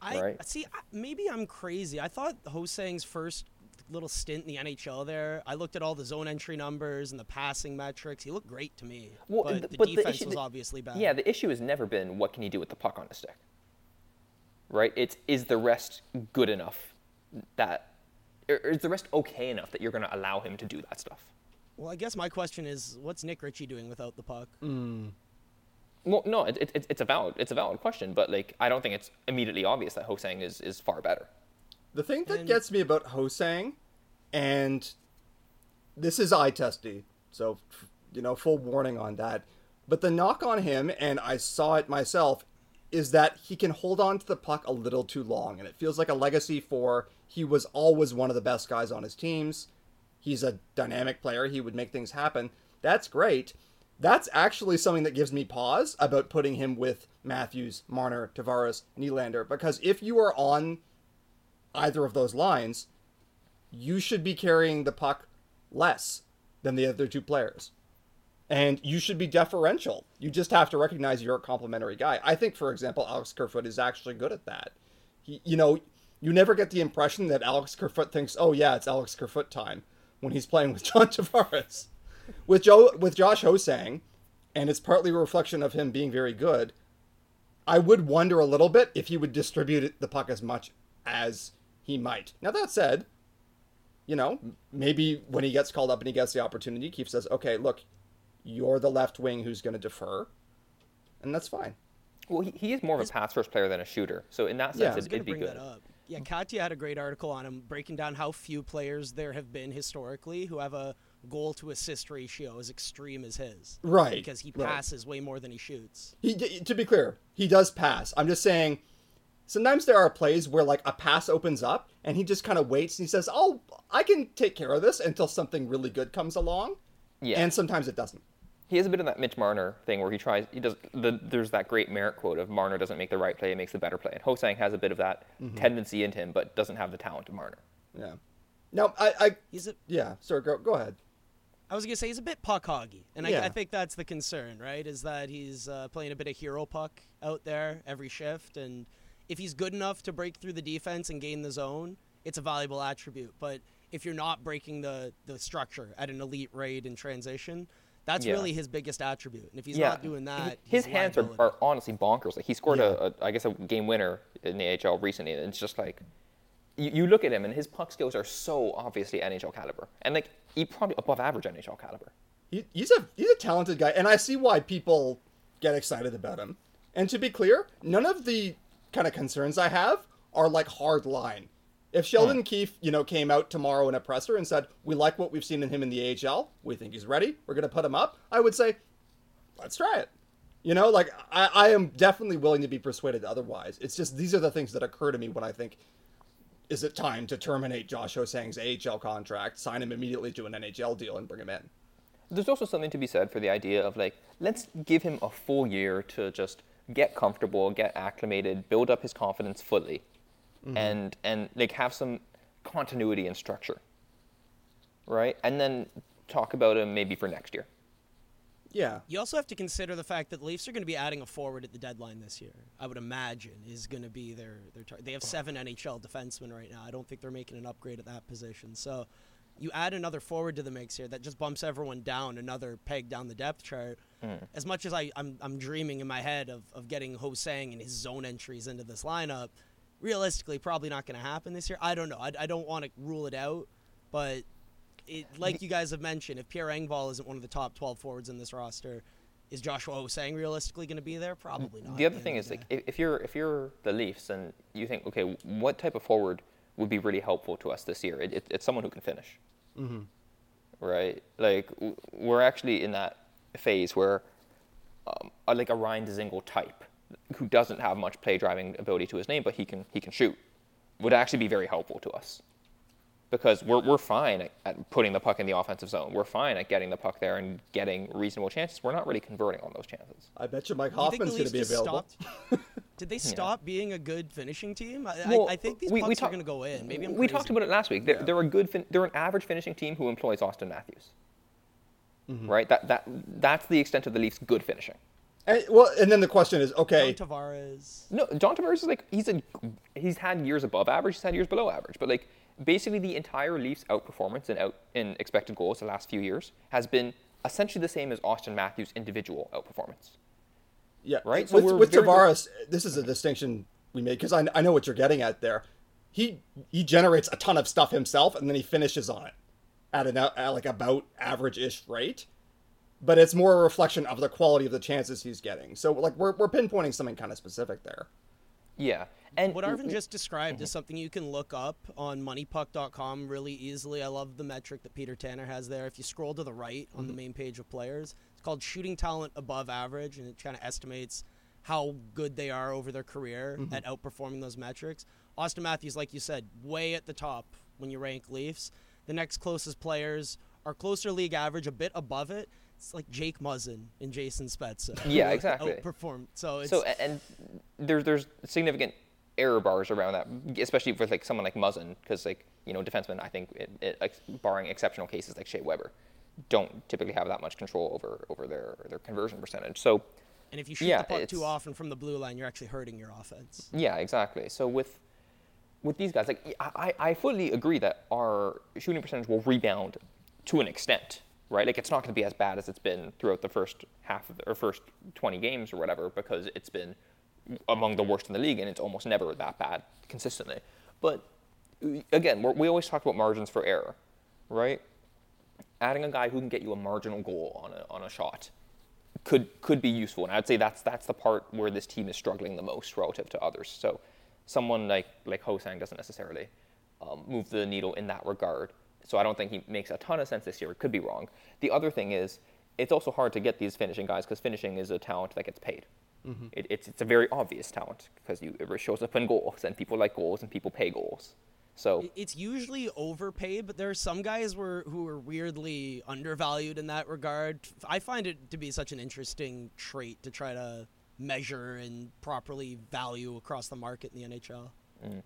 I Right. see. Maybe I'm crazy. I thought Hosang's first little stint in the NHL there. I looked at all the zone entry numbers and the passing metrics. He looked great to me. Well, but th- the but the defense issue- was the- obviously bad. Yeah, the issue has never been what can he do with the puck on his stick. Right? It's is the rest good enough that or is the rest okay enough that you're going to allow him to do that stuff? Well, I guess my question is, what's Nick Ritchie doing without the puck? Hmm. Well, no, it, it, it's a valid it's a valid question, but like I don't think it's immediately obvious that Hosang is is far better. The thing that And- gets me about Hosang, and this is eye testy, so you know, full warning on that. But the knock on him, and I saw it myself, is that he can hold on to the puck a little too long, and it feels like a legacy for he was always one of the best guys on his teams. He's a dynamic player. He would make things happen. That's great. That's actually something that gives me pause about putting him with Matthews, Marner, Tavares, Nylander, because if you are on either of those lines, you should be carrying the puck less than the other two players. And you should be deferential. You just have to recognize you're a complimentary guy. I think, for example, Alex Kerfoot is actually good at that. He, you know, you never get the impression that Alex Kerfoot thinks, "Oh yeah, it's Alex Kerfoot time," when he's playing with John Tavares. With Joe, with Josh Hosang, and it's partly a reflection of him being very good. I would wonder a little bit if he would distribute the puck as much as he might. Now that said, you know, maybe when he gets called up and he gets the opportunity, Keefe says, "Okay, look, you're the left wing who's going to defer," and that's fine. Well, he, he is more of a pass first player than a shooter, so in that Yeah. sense, I was it, going it'd to be good. that up. Yeah, Katya had a great article on him breaking down how few players there have been historically who have a goal to assist ratio as extreme as his. Right, Because he right. passes way more than he shoots. He, to be clear, he does pass. I'm just saying, sometimes there are plays where like a pass opens up and he just kind of waits and he says, "Oh, I can take care of this" until something really good comes along. Yeah. And sometimes it doesn't. He has a bit of that Mitch Marner thing where he tries. He does. The, there's that great merit quote of Marner doesn't make the right play, he makes the better play. And Hosang has a bit of that tendency in him, but doesn't have the talent of Marner. Yeah. No, I, I He's a yeah. Sorry, go go ahead. I was gonna say he's a bit puck hoggy, and Yeah. I, I think that's the concern, right? Is that he's uh, playing a bit of hero puck out there every shift, and if he's good enough to break through the defense and gain the zone, it's a valuable attribute. But if you're not breaking the the structure at an elite rate in transition, that's Yeah. really his biggest attribute. And if he's yeah, not doing that, his he's hands are, are honestly bonkers. Like he scored Yeah. a, a, I guess, a game winner in the AHL recently, and it's just like, you, you look at him and his puck skills are so obviously NHL caliber, and like he probably above average NHL caliber. He, he's a he's a talented guy, and I see why people get excited about him. And to be clear, none of the kind of concerns I have are like hard line. If hmm. Sheldon Keefe, you know, came out tomorrow in a presser and said, "We like what we've seen in him in the AHL. We think he's ready. We're going to put him up," I would say, "Let's try it." You know, like I, I am definitely willing to be persuaded otherwise. It's just these are the things that occur to me when I think, is it time to terminate Josh Hosang's AHL contract, sign him immediately to an NHL deal, and bring him in? There's also something to be said for the idea of like, let's give him a full year to just get comfortable, get acclimated, build up his confidence fully, Mm-hmm. and and like have some continuity and structure, right? And then talk about him maybe for next year. Yeah. You also have to consider the fact that the Leafs are going to be adding a forward at the deadline this year. I would imagine is going to be their their tar- they have seven NHL defensemen right now. I don't think they're making an upgrade at that position. So you add another forward to the mix here that just bumps everyone down another peg down the depth chart. Mm. As much as I, I'm, I'm dreaming in my head of, of getting Hosang and his zone entries into this lineup, realistically, probably not going to happen this year. I don't know. I, I don't want to rule it out, but it, like you guys have mentioned, if Pierre Engvall isn't one of the top 12 forwards in this roster, is Joshua Hosang realistically going to be there? Probably not. The other thing of is the like if, if you're if you're the Leafs and you think okay, what type of forward would be really helpful to us this year? It, it, it's someone who can finish, mm-hmm. right? Like w- we're actually in that phase where um, like a Ryan Dzingel type who doesn't have much play driving ability to his name, but he can he can shoot would actually be very helpful to us because we're, we're fine at, at putting the puck in the offensive zone. We're fine at getting the puck there and getting reasonable chances. We're not really converting on those chances. I bet you Mike Do you think the Hoffman's going to be available. stopped- Did they stop being a good finishing team? I, Well, I, I think these we- pucks we are going to go in. Maybe I'm we crazy. talked about it last week. They're, Yeah. they're a good, fin- they're an average finishing team who employs Auston Matthews. Mm-hmm. Right. That that that's the extent of the Leafs' good finishing. And, well, and then the question is, okay, John Tavares. No, John Tavares is like he's a he's had years above average, he's had years below average, but like basically the entire Leafs outperformance in out in expected goals the last few years has been essentially the same as Auston Matthews' individual outperformance. yeah, Right, so With, we're with very good- Tavares, this is a distinction we made because I, I know what you're getting at there. He he generates a ton of stuff himself, and then he finishes on it at an at like about average-ish rate. But it's more a reflection of the quality of the chances he's getting. So like we're we're pinpointing something kind of specific there. Yeah. And What Arvin just described is mm-hmm. something you can look up on moneypuck.com really easily. I love the metric that Peter Tanner has there. If you scroll to the right on the mm-hmm. main page of players, it's called shooting talent above average, and it kind of estimates how good they are over their career mm-hmm. at outperforming those metrics. Auston Matthews, like you said, way at the top when you rank Leafs. The next closest players are closer league average, a bit above it. It's like Jake Muzzin and Jason Spezza. Yeah, exactly. Outperformed. So it's so and there's there's significant error bars around that, especially with like someone like Muzzin, because like you know defensemen, I think it, it, barring exceptional cases like Shea Weber, don't typically have that much control over over their their conversion percentage. So And if you shoot Yeah, the puck too often from the blue line, you're actually hurting your offense. yeah, exactly. So with with these guys, like I, I fully agree that our shooting percentage will rebound to an extent, right? Like it's not going to be as bad as it's been throughout the first half of the, or first 20 games or whatever, because it's been among the worst in the league, and it's almost never that bad consistently. But uh, again, we always talk about margins for error, right? Adding a guy who can get you a marginal goal on a on a shot could could be useful, and I'd say that's that's the part where this team is struggling the most relative to others. So someone like like Hosang doesn't necessarily um, move the needle in that regard. So I don't think he makes a ton of sense this year. It could be wrong. The other thing is, it's also hard to get these finishing guys because finishing is a talent that gets paid. Mm-hmm. It, it's it's a very obvious talent because you it shows up in goals and people like goals and people pay goals. So it's usually overpaid, but there are some guys were, who are weirdly undervalued in that regard. I find it to be such an interesting trait to try to measure and properly value across the market in the NHL. Mm.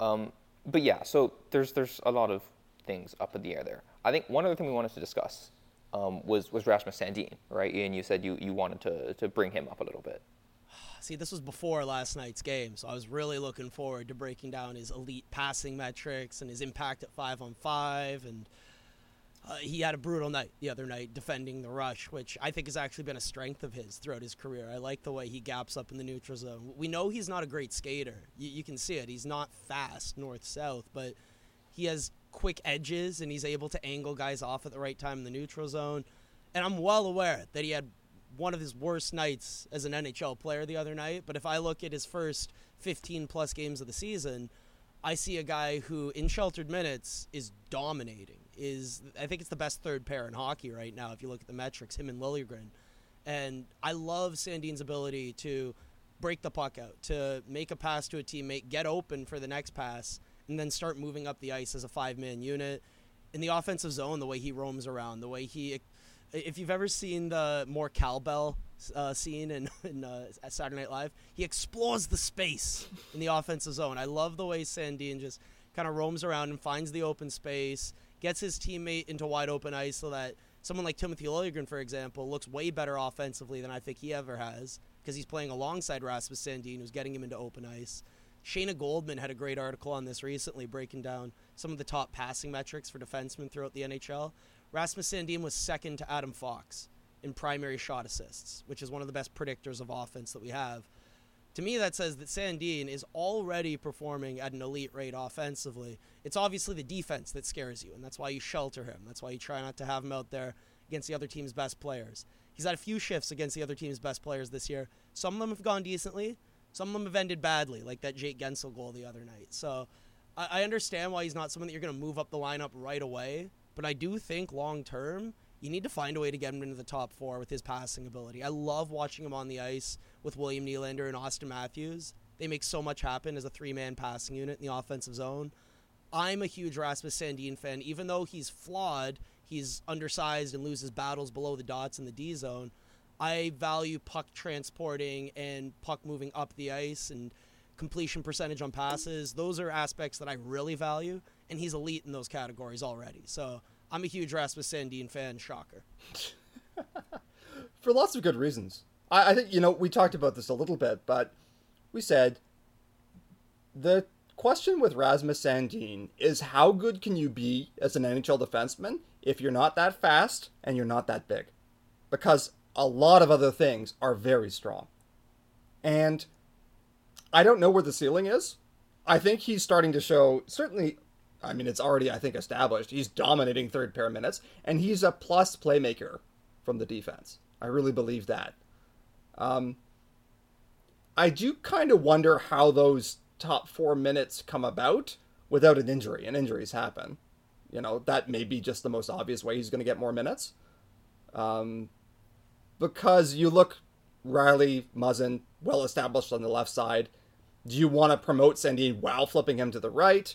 Um, but yeah, so there's there's a lot of things up in the air there. I think one other thing we wanted to discuss um, was was Rasmus Sandin, right? Ian, you said you, you wanted to to bring him up a little bit. See, this was before last night's game, so I was really looking forward to breaking down his elite passing metrics and his impact at five on five and uh, he had a brutal night the other night defending the rush, which I think has actually been a strength of his throughout his career. I like the way he gaps up in the neutral zone. We know he's not a great skater. You, you can see it. He's not fast north south, but he has quick edges and he's able to angle guys off at the right time in the neutral zone. And I'm well aware that he had one of his worst nights as an NHL player the other night. But if I look at his first 15 plus games of the season, I see a guy who, in sheltered minutes, is dominating is I think it's the best third pair in hockey right now if you look at the metrics, him and Liljegren. And I love Sandin's ability to break the puck out, to make a pass to a teammate, get open for the next pass, and then start moving up the ice as a five man unit. In the offensive zone, the way he roams around, the way he. If you've ever seen the more cowbell uh, scene in, in uh, Saturday Night Live, he explores the space in the offensive zone. I love the way Sandin just kind of roams around and finds the open space gets his teammate into wide open ice so that someone like Timothy Liljegren, for example, looks way better offensively than I think he ever has because he's playing alongside Rasmus Sandin, who's getting him into open ice. Shayna Goldman had a great article on this recently, breaking down some of the top passing metrics for defensemen throughout the NHL. Rasmus Sandin was second to Adam Fox in primary shot assists, which is one of the best predictors of offense that we have to me that says that Sandin is already performing at an elite rate offensively. It's obviously the defense that scares you, and that's why you shelter him. That's why you try not to have him out there against the other team's best players. He's had a few shifts against the other team's best players this year. Some of them have gone decently, some of them have ended badly, like that Jake Guentzel goal the other night. So I, I understand why he's not someone that you're going to move up the lineup right away, but I do think long term you need to find a way to get him into the top four with his passing ability. I love watching him on the ice with William Nylander and Auston Matthews. They make so much happen as a three man passing unit in the offensive zone. I'm a huge Rasmus Sandin fan. Even though he's flawed, he's undersized and loses battles below the dots in the D zone. I value puck transporting and puck moving up the ice and completion percentage on passes. Those are aspects that I really value, and he's elite in those categories already. So I'm a huge Rasmus Sandin fan. Shocker. For lots of good reasons. I, I think you know we talked about this a little bit, but we said the question with Rasmus Sandin is how good can you be as an NHL defenseman if you're not that fast and you're not that big? Because a lot of other things are very strong. And I don't know where the ceiling is. I think he's starting to show certainly I mean, it's already, I think, established. He's dominating third pair minutes, and he's a plus playmaker from the defense. I really believe that. Um, I do kind of wonder how those top four minutes come about without an injury, and injuries happen. You know, that may be just the most obvious way he's going to get more minutes. Um, because you look Rielly Muzzin, well established on the left side. Do you want to promote Sandin while flipping him to the right?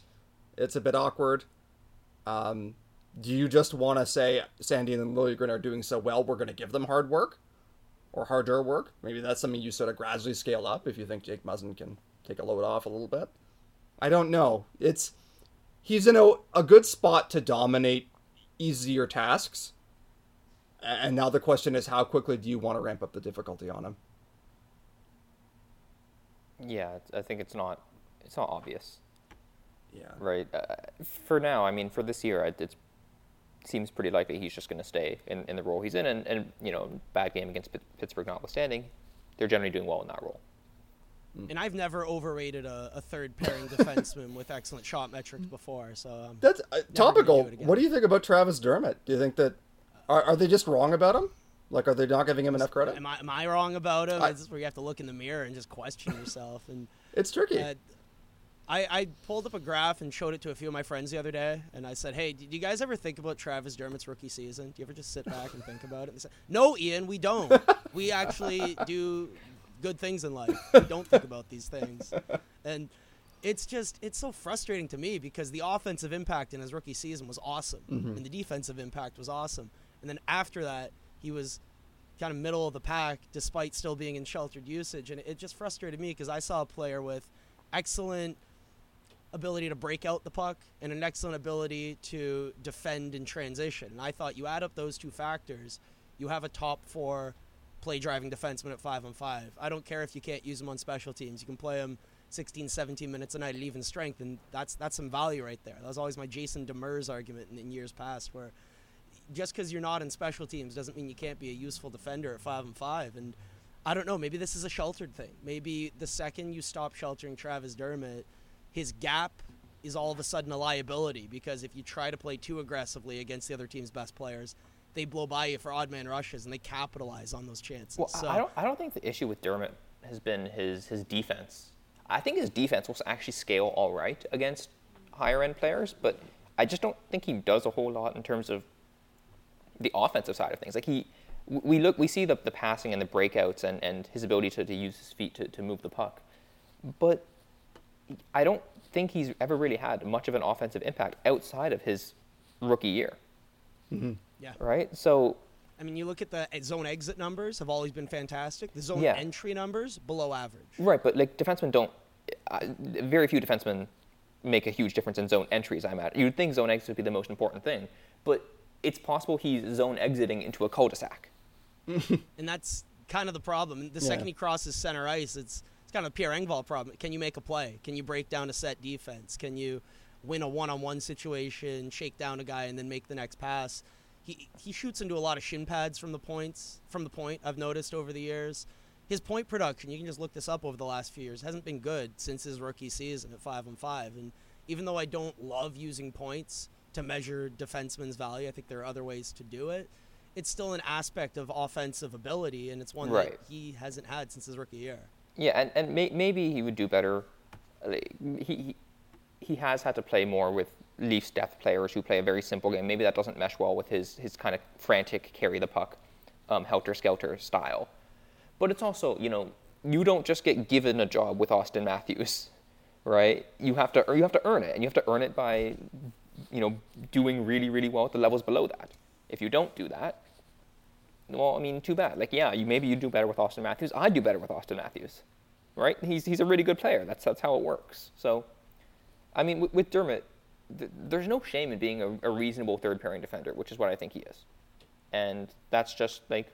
It's a bit awkward. Um, do you just want to say Sandin and Liljegren are doing so well, we're going to give them hard work or harder work? Maybe that's something you sort of gradually scale up if you think Jake Muzzin can take a load off a little bit. I don't know. It's he's in a, a good spot to dominate easier tasks. And now the question is, how quickly do you want to ramp up the difficulty on him? Yeah, I think it's not it's not obvious. Yeah. Right. Uh, for now, I mean, for this year, it seems pretty likely he's just going to stay in, in the role he's in, and, and you know, bad game against Pittsburgh notwithstanding, they're generally doing well in that role. Mm. And I've never overrated a, a third pairing defenseman with excellent shot metrics before. So um, that's uh, topical. Do what do you think about Travis Dermott? Do you think that are, are they just wrong about him? Like, are they not giving him enough credit? Am I, am I wrong about him? I, this is where you have to look in the mirror and just question yourself. And it's tricky. Uh, I, I pulled up a graph and showed it to a few of my friends the other day, and I said, "Hey, did you guys ever think about Travis Dermott's rookie season? Do you ever just sit back and think about it?" And they said, "No, Ian, we don't. we actually do good things in life. We don't think about these things." And it's just it's so frustrating to me because the offensive impact in his rookie season was awesome, Mhm. and the defensive impact was awesome, and then after that, he was kind of middle of the pack despite still being in sheltered usage, and it just frustrated me because I saw a player with excellent ability to break out the puck and an excellent ability to defend in transition. And I thought you add up those two factors, you have a top four play driving defenseman at five on five. I don't care if you can't use him on special teams. You can play him 16, 17 minutes a night at even strength, and that's that's some value right there. That was always my Jason Demers argument in, in years past, where just because you're not in special teams doesn't mean you can't be a useful defender at five and five. And I don't know, maybe this is a sheltered thing. Maybe the second you stop sheltering Travis Dermott, his gap is all of a sudden a liability because if you try to play too aggressively against the other team's best players, they blow by you for odd man rushes and they capitalize on those chances. Well, so I don't. I don't think the issue with Dermott has been his his defense. I think his defense will actually scale all right against higher end players, but I just don't think he does a whole lot in terms of the offensive side of things. Like he, we look, we see the, the passing and the breakouts and, and his ability to, to use his feet to, to move the puck, but I don't think he's ever really had much of an offensive impact outside of his rookie year, yeah. right? So I mean, you look at the zone exit numbers have always been fantastic. The zone Yeah. entry numbers below average. Right, but like defensemen don't. Uh, very few defensemen make a huge difference in zone entries. I'm at. You'd think zone exit would be the most important thing, but it's possible he's zone exiting into a cul-de-sac. and that's kind of the problem. The Yeah. second he crosses center ice, it's it's kind of a Pierre Engvall problem. Can you make a play? Can you break down a set defense? Can you win a one-on-one situation, shake down a guy, and then make the next pass? He he shoots into a lot of shin pads from the points from the point. I've noticed over the years. His point production, you can just look this up over the last few years, hasn't been good since his rookie season at five on five. And even though I don't love using points to measure defensemen's value, I think there are other ways to do it. It's still an aspect of offensive ability, and it's one Right. that he hasn't had since his rookie year. Yeah, and, and may, maybe he would do better. He, he he has had to play more with Leafs depth players who play a very simple game. Maybe that doesn't mesh well with his his kind of frantic carry the puck, um, helter skelter style. But it's also you know you don't just get given a job with Auston Matthews, right? You have to you have to earn it, and you have to earn it by you know doing really really well at the levels below that. If you don't do that, well, I mean, too bad. Like, yeah, you maybe you do better with Auston Matthews. I do better with Auston Matthews, right? He's he's a really good player. That's that's how it works. So, I mean, with, with Dermott, th- there's no shame in being a, a reasonable third pairing defender, which is what I think he is, and that's just like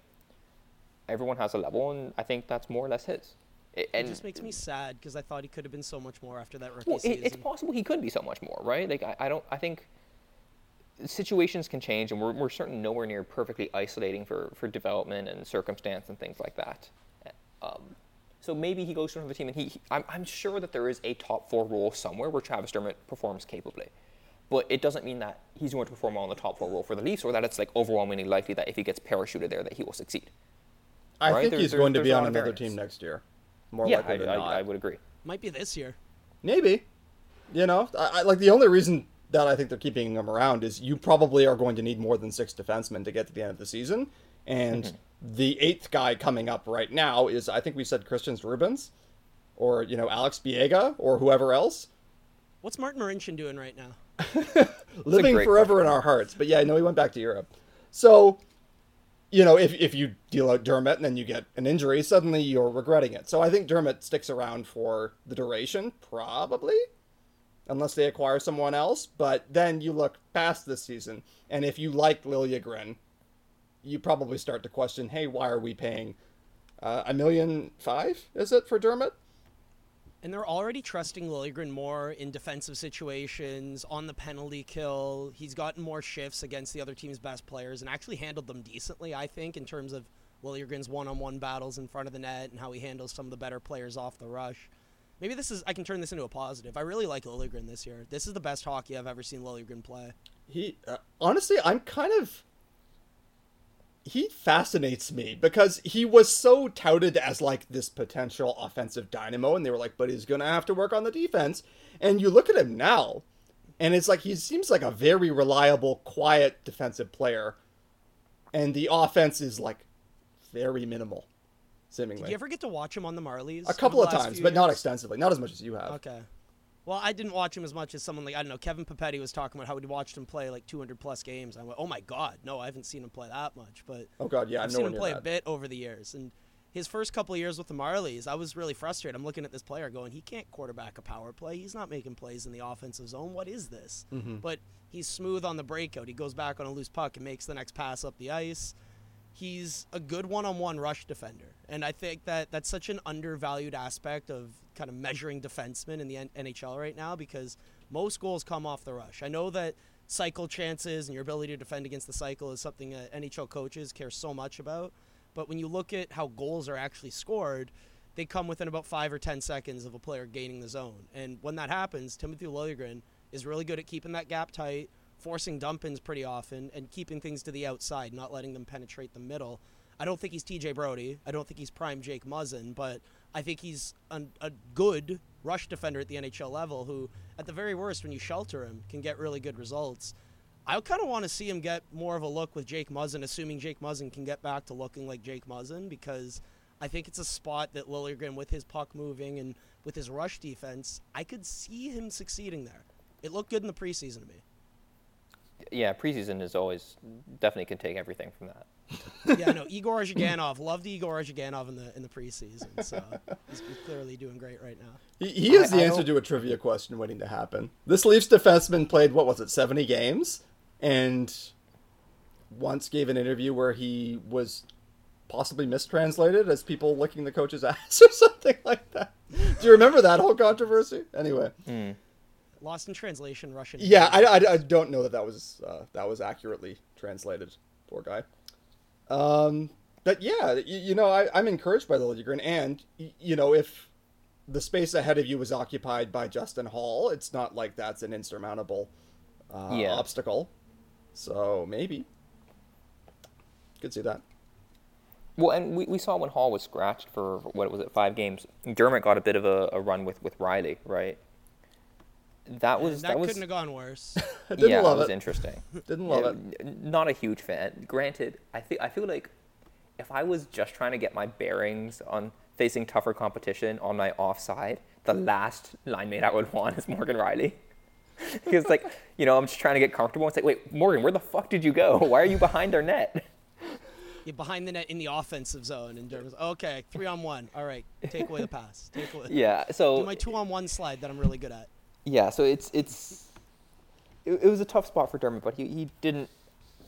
everyone has a level, and I think that's more or less his. It, and It just makes me sad because I thought he could have been so much more after that rookie well, season. it, it's possible he could be so much more, right? Like I, I don't. I think situations can change, and we're we're certainly nowhere near perfectly isolating for for development and circumstance and things like that. Um, so maybe he goes to another team, and he. he- I'm I'm sure that there is a top four role somewhere where Travis Dermott performs capably. But it doesn't mean that he's going to perform well in the top four role for the Leafs, or that it's like overwhelmingly likely that if he gets parachuted there, that he will succeed. I Right, think there- he's there- going to be on another variance. team next year. More yeah, likely I, than I, not. I would agree. Might be this year. Maybe. You know, I, I, like the only reason that I think they're keeping him around is you probably are going to need more than six defensemen to get to the end of the season, and Mm-hmm. the eighth guy coming up right now is I think we said Kristians Rubins, or you know Alex Biega or whoever else, What's Martin Marincin doing right now? living forever question. in our hearts. But yeah, I know he went back to Europe, so. You know, if, if you deal out Dermott and then you get an injury, suddenly you're regretting it. So I think Dermott sticks around for the duration, probably. unless they acquire someone else. But then you look past this season, and if you like Liljegren, you probably start to question, hey, why are we paying uh, a million five? Is it for Dermott? And they're already trusting Liljegren more in defensive situations, on the penalty kill. He's gotten more shifts against the other team's best players and actually handled them decently, I think, in terms of Liljegren's one on one battles in front of the net and how he handles some of the better players off the rush. Maybe this is I can turn this into a positive. I really like Liljegren this year. This is the best hockey I've ever seen Liljegren play. He uh, honestly, I'm kind of he fascinates me because he was so touted as like this potential offensive dynamo, and they were like, but he's gonna have to work on the defense. And you look at him now, and it's like he seems like a very reliable, quiet defensive player, and the offense is like very minimal, seemingly. Did you ever get to watch him on the Marlies? a couple of times, but not extensively, not as much as you have. Okay. Well, I didn't watch him as much as someone like I don't know Kevin Papetti was talking about how he watched him play like 200 plus games. I went, oh my god, no, I haven't seen him play that much. But Oh god, yeah, I've seen him play a bit over the years, and his first couple of years with the Marlies, I was really frustrated. I'm looking at this player going, he can't quarterback a power play. He's not making plays in the offensive zone. What is this? Mm-hmm. But he's smooth on the breakout. He goes back on a loose puck and makes the next pass up the ice. He's a good one-on-one rush defender, and I think that that's such an undervalued aspect of kind of measuring defensemen in the NHL right now because most goals come off the rush. I know that cycle chances and your ability to defend against the cycle is something that NHL coaches care so much about. But when you look at how goals are actually scored, they come within about five or ten seconds of a player gaining the zone. And when that happens, Timothy Liljegren is really good at keeping that gap tight, forcing dump ins pretty often, and keeping things to the outside, not letting them penetrate the middle. I don't think he's TJ Brodie. I don't think he's prime Jake Muzzin, but I think he's an, a good rush defender at the NHL level who, at the very worst, when you shelter him, can get really good results. I kind of want to see him get more of a look with Jake Muzzin, assuming Jake Muzzin can get back to looking like Jake Muzzin, because I think it's a spot that Liljegren, with his puck moving and with his rush defense, I could see him succeeding there. It looked good in the preseason to me. Yeah, preseason is always definitely can take everything from that. yeah, no, Igor Ozhiganov. Loved Igor Ozhiganov in the in the preseason. So he's, he's clearly doing great right now. He, he is I- the I answer don't- to a trivia question waiting to happen. This Leafs defenseman played what was it, seventy games, and once gave an interview where he was possibly mistranslated as people licking the coach's ass or something like that. Do you remember that whole controversy? Anyway, hmm. Lost in translation, Russian. yeah, I, I, I don't know that that was uh, that was accurately translated. Poor guy. Um, but yeah, you, you know, I, I'm encouraged by the Liljegren, and you know, if the space ahead of you was occupied by Justin Holl, it's not like that's an insurmountable uh, Yeah. obstacle. So maybe could see that. Well, and we, we saw when Hall was scratched for what was it, five games. Dermott got a bit of a, a run with, with Rielly, right? That was that, that, was couldn't have gone worse. Didn't yeah, love that was it. interesting. Didn't love Yeah, it. Not a huge fan. Granted, I feel I feel like if I was just trying to get my bearings on facing tougher competition on my offside, the last line mate I would want is Morgan Rielly. because like you know I'm just trying to get comfortable. It's like, wait, Morgan, where the fuck did you go? Why are you behind our net? You're behind the net in the offensive zone, and Dermott's okay, three on one. All right, take away the pass. Take away. Yeah. So Do my two on one slide that I'm really good at. Yeah, so it's it's it, it was a tough spot for Dermott, but he, he didn't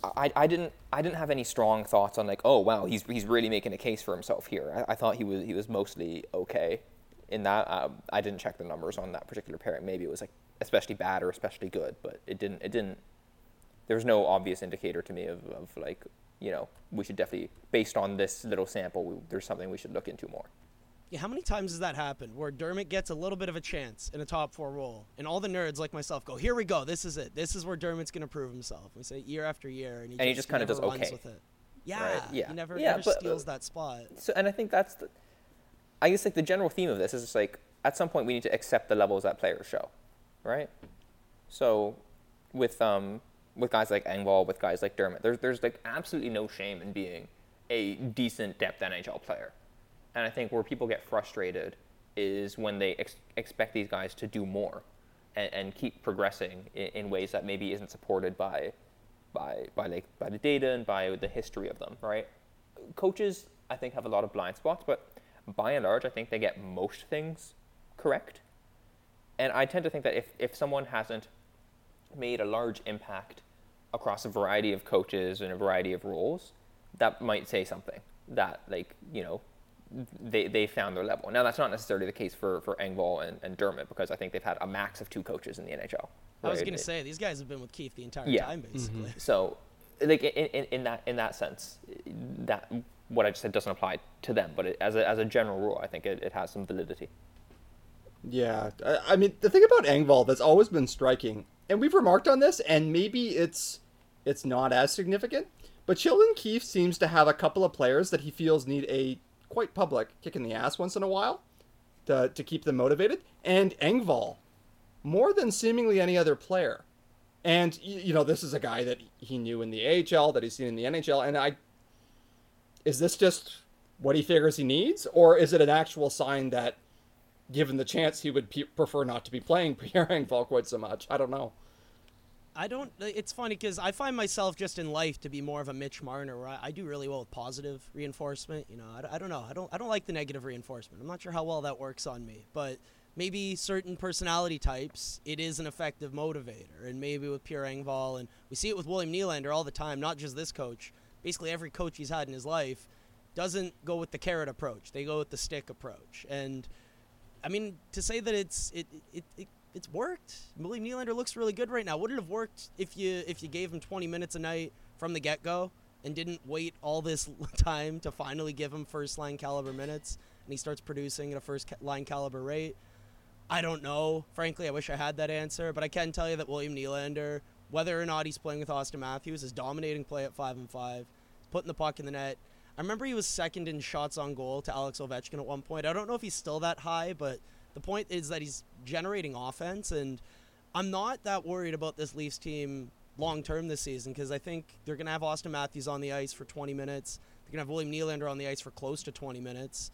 I, I didn't I didn't have any strong thoughts on like oh wow he's he's really making a case for himself here. I, I thought he was he was mostly okay in that. Um, I didn't check the numbers on that particular pairing. Maybe it was like especially bad or especially good, but it didn't it didn't. There was no obvious indicator to me of, of like you know we should definitely based on this little sample we, there's something we should look into more. Yeah, how many times has that happened where Dermott gets a little bit of a chance in a top four role, and all the nerds like myself go, "Here we go, this is it. This is where Dermott's gonna prove himself." We say year after year, and he And he just, just kinda never does okay. with it. Yeah, Right, yeah. he never, Yeah, never but, uh, steals that spot. So, and I think that's the, I guess like the general theme of this is just like at some point we need to accept the levels that players show, right? So, with um with guys like Engvall, with guys like Dermott, there's there's like absolutely no shame in being a decent depth NHL player, and I think where people get frustrated is when they ex- expect these guys to do more, and, and keep progressing in, in ways that maybe isn't supported by by by like by the data and by the history of them, right? Coaches, I think, have a lot of blind spots, but by and large, I think they get most things correct. And I tend to think that if, if someone hasn't made a large impact across a variety of coaches and a variety of roles, that might say something that like, you know, they, they found their level. Now that's not necessarily the case for, for Engvall and, and Dermott because I think they've had a max of two coaches in the NHL. I was gonna say these guys have been with Keefe the entire Yeah. time, mm-hmm. basically. So, like in, in, in that in that sense, that what I just said doesn't apply to them, but it, as a as a general rule, I think it, it has some validity. Yeah, I, I mean the thing about Engvall that's always been striking, and we've remarked on this, and maybe it's it's not as significant, But Sheldon Keefe seems to have a couple of players that he feels need a quite public kick in the ass once in a while to, to keep them motivated. And Engvall, more than seemingly any other player. And, you know, this is a guy that he knew in the AHL, that he's seen in the NHL. And I. Is this just what he figures he needs? Or is it an actual sign that, given the chance, he would pe- prefer not to be playing Pierre Engvall quite so much? I don't know. I don't. Uh, it's funny because I find myself just in life to be more of a Mitch Marner, where I, I do really well with positive reinforcement. You know, I, I, don't know. I don't. I don't like the negative reinforcement. I'm not sure how well that works on me, but maybe certain personality types, it is an effective motivator. And maybe with Pierre Engvall, and we see it with William Nylander all the time. Not just this coach. Basically, every coach he's had in his life doesn't go with the carrot approach. They go with the stick approach. And I mean, to say that it's it it, it it's worked. William Nylander looks really good right now. Would it have worked if you if you gave him 20 minutes a night from the get go and didn't wait all this time to finally give him first line caliber minutes and he starts producing at a first line caliber rate? I don't know. Frankly, I wish I had that answer, but I can tell you that William Nylander, whether or not he's playing with Auston Matthews, is dominating play at five and five, putting the puck in the net. I remember he was second in shots on goal to Alex Ovechkin at one point. I don't know if he's still that high, but the point is that he's generating offense, and I'm not that worried about this Leafs team long term this season because I think they're going to have Auston Matthews on the ice for 20 minutes. They're going to have William Nylander on the ice for close to 20 minutes.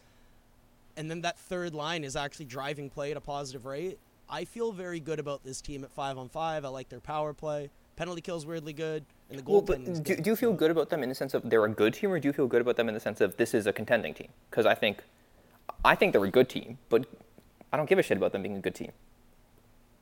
And then that third line is actually driving play at a positive rate. I feel very good about this team at 5 on 5. I like their power play. Penalty kills weirdly good. And the well, but do, do you feel good about them in the sense of they're a good team, or do you feel good about them in the sense of this is a contending team? Because I think, I think they're a good team, but I don't give a shit about them being a good team.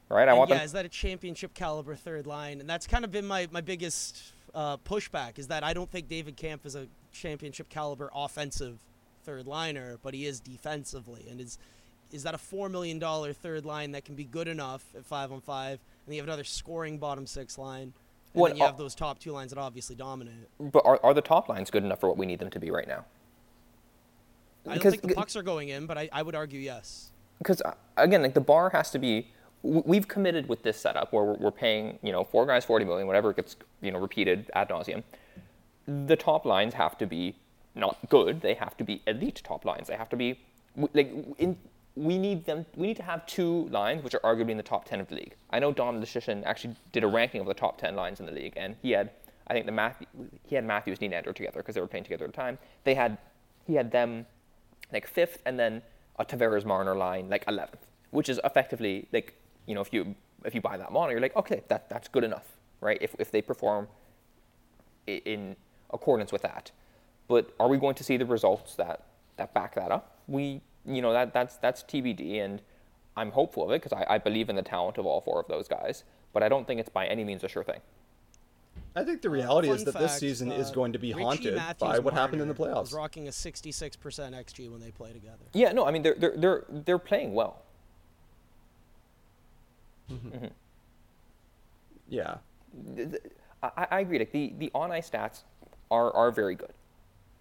Right? I and want yeah, them. is that a championship caliber third line? And that's kind of been my, my biggest uh, pushback is that I don't think David Kampf is a championship caliber offensive third liner, but he is defensively. And is is that a four million dollar third line that can be good enough at five on five, and you have another scoring bottom six line, and you have those top two lines that obviously dominate. But are, are the top lines good enough for what we need them to be right now? I don't Because- think the pucks are going in, but I, I would argue yes. Because uh, again, like the bar has to be. We've committed with this setup where we're, paying, you know, four guys forty million, whatever gets, you know, repeated ad nauseum. The top lines have to be not good; they have to be elite top lines. They have to be like in. We need them. We need to have two lines which are arguably in the top ten of the league. I know Dom Luszczyszyn actually did a ranking of the top ten lines in the league, and he had, I think the Matthew, he had Matthews Nylander together because they were playing together at the time. They had, he had them like fifth, and then a Tavares Marner line like eleventh, which is effectively like you know if you if you buy that model, you're like okay that that's good enough, right? If if they perform i- in accordance with that, but are we going to see the results that that back that up? We you know that that's that's TBD, and I'm hopeful of it because I, I believe in the talent of all four of those guys, but I don't think it's by any means a sure thing. I think the reality is Fun that this fact, season is uh, going to be Richie haunted Matthews by what happened in the playoffs. Was rocking a 66% xG when they play together. Yeah, no, I mean they're they're they're they're playing well. Yeah. th- th- I, I agree. Like the, the on ice stats are, are very good,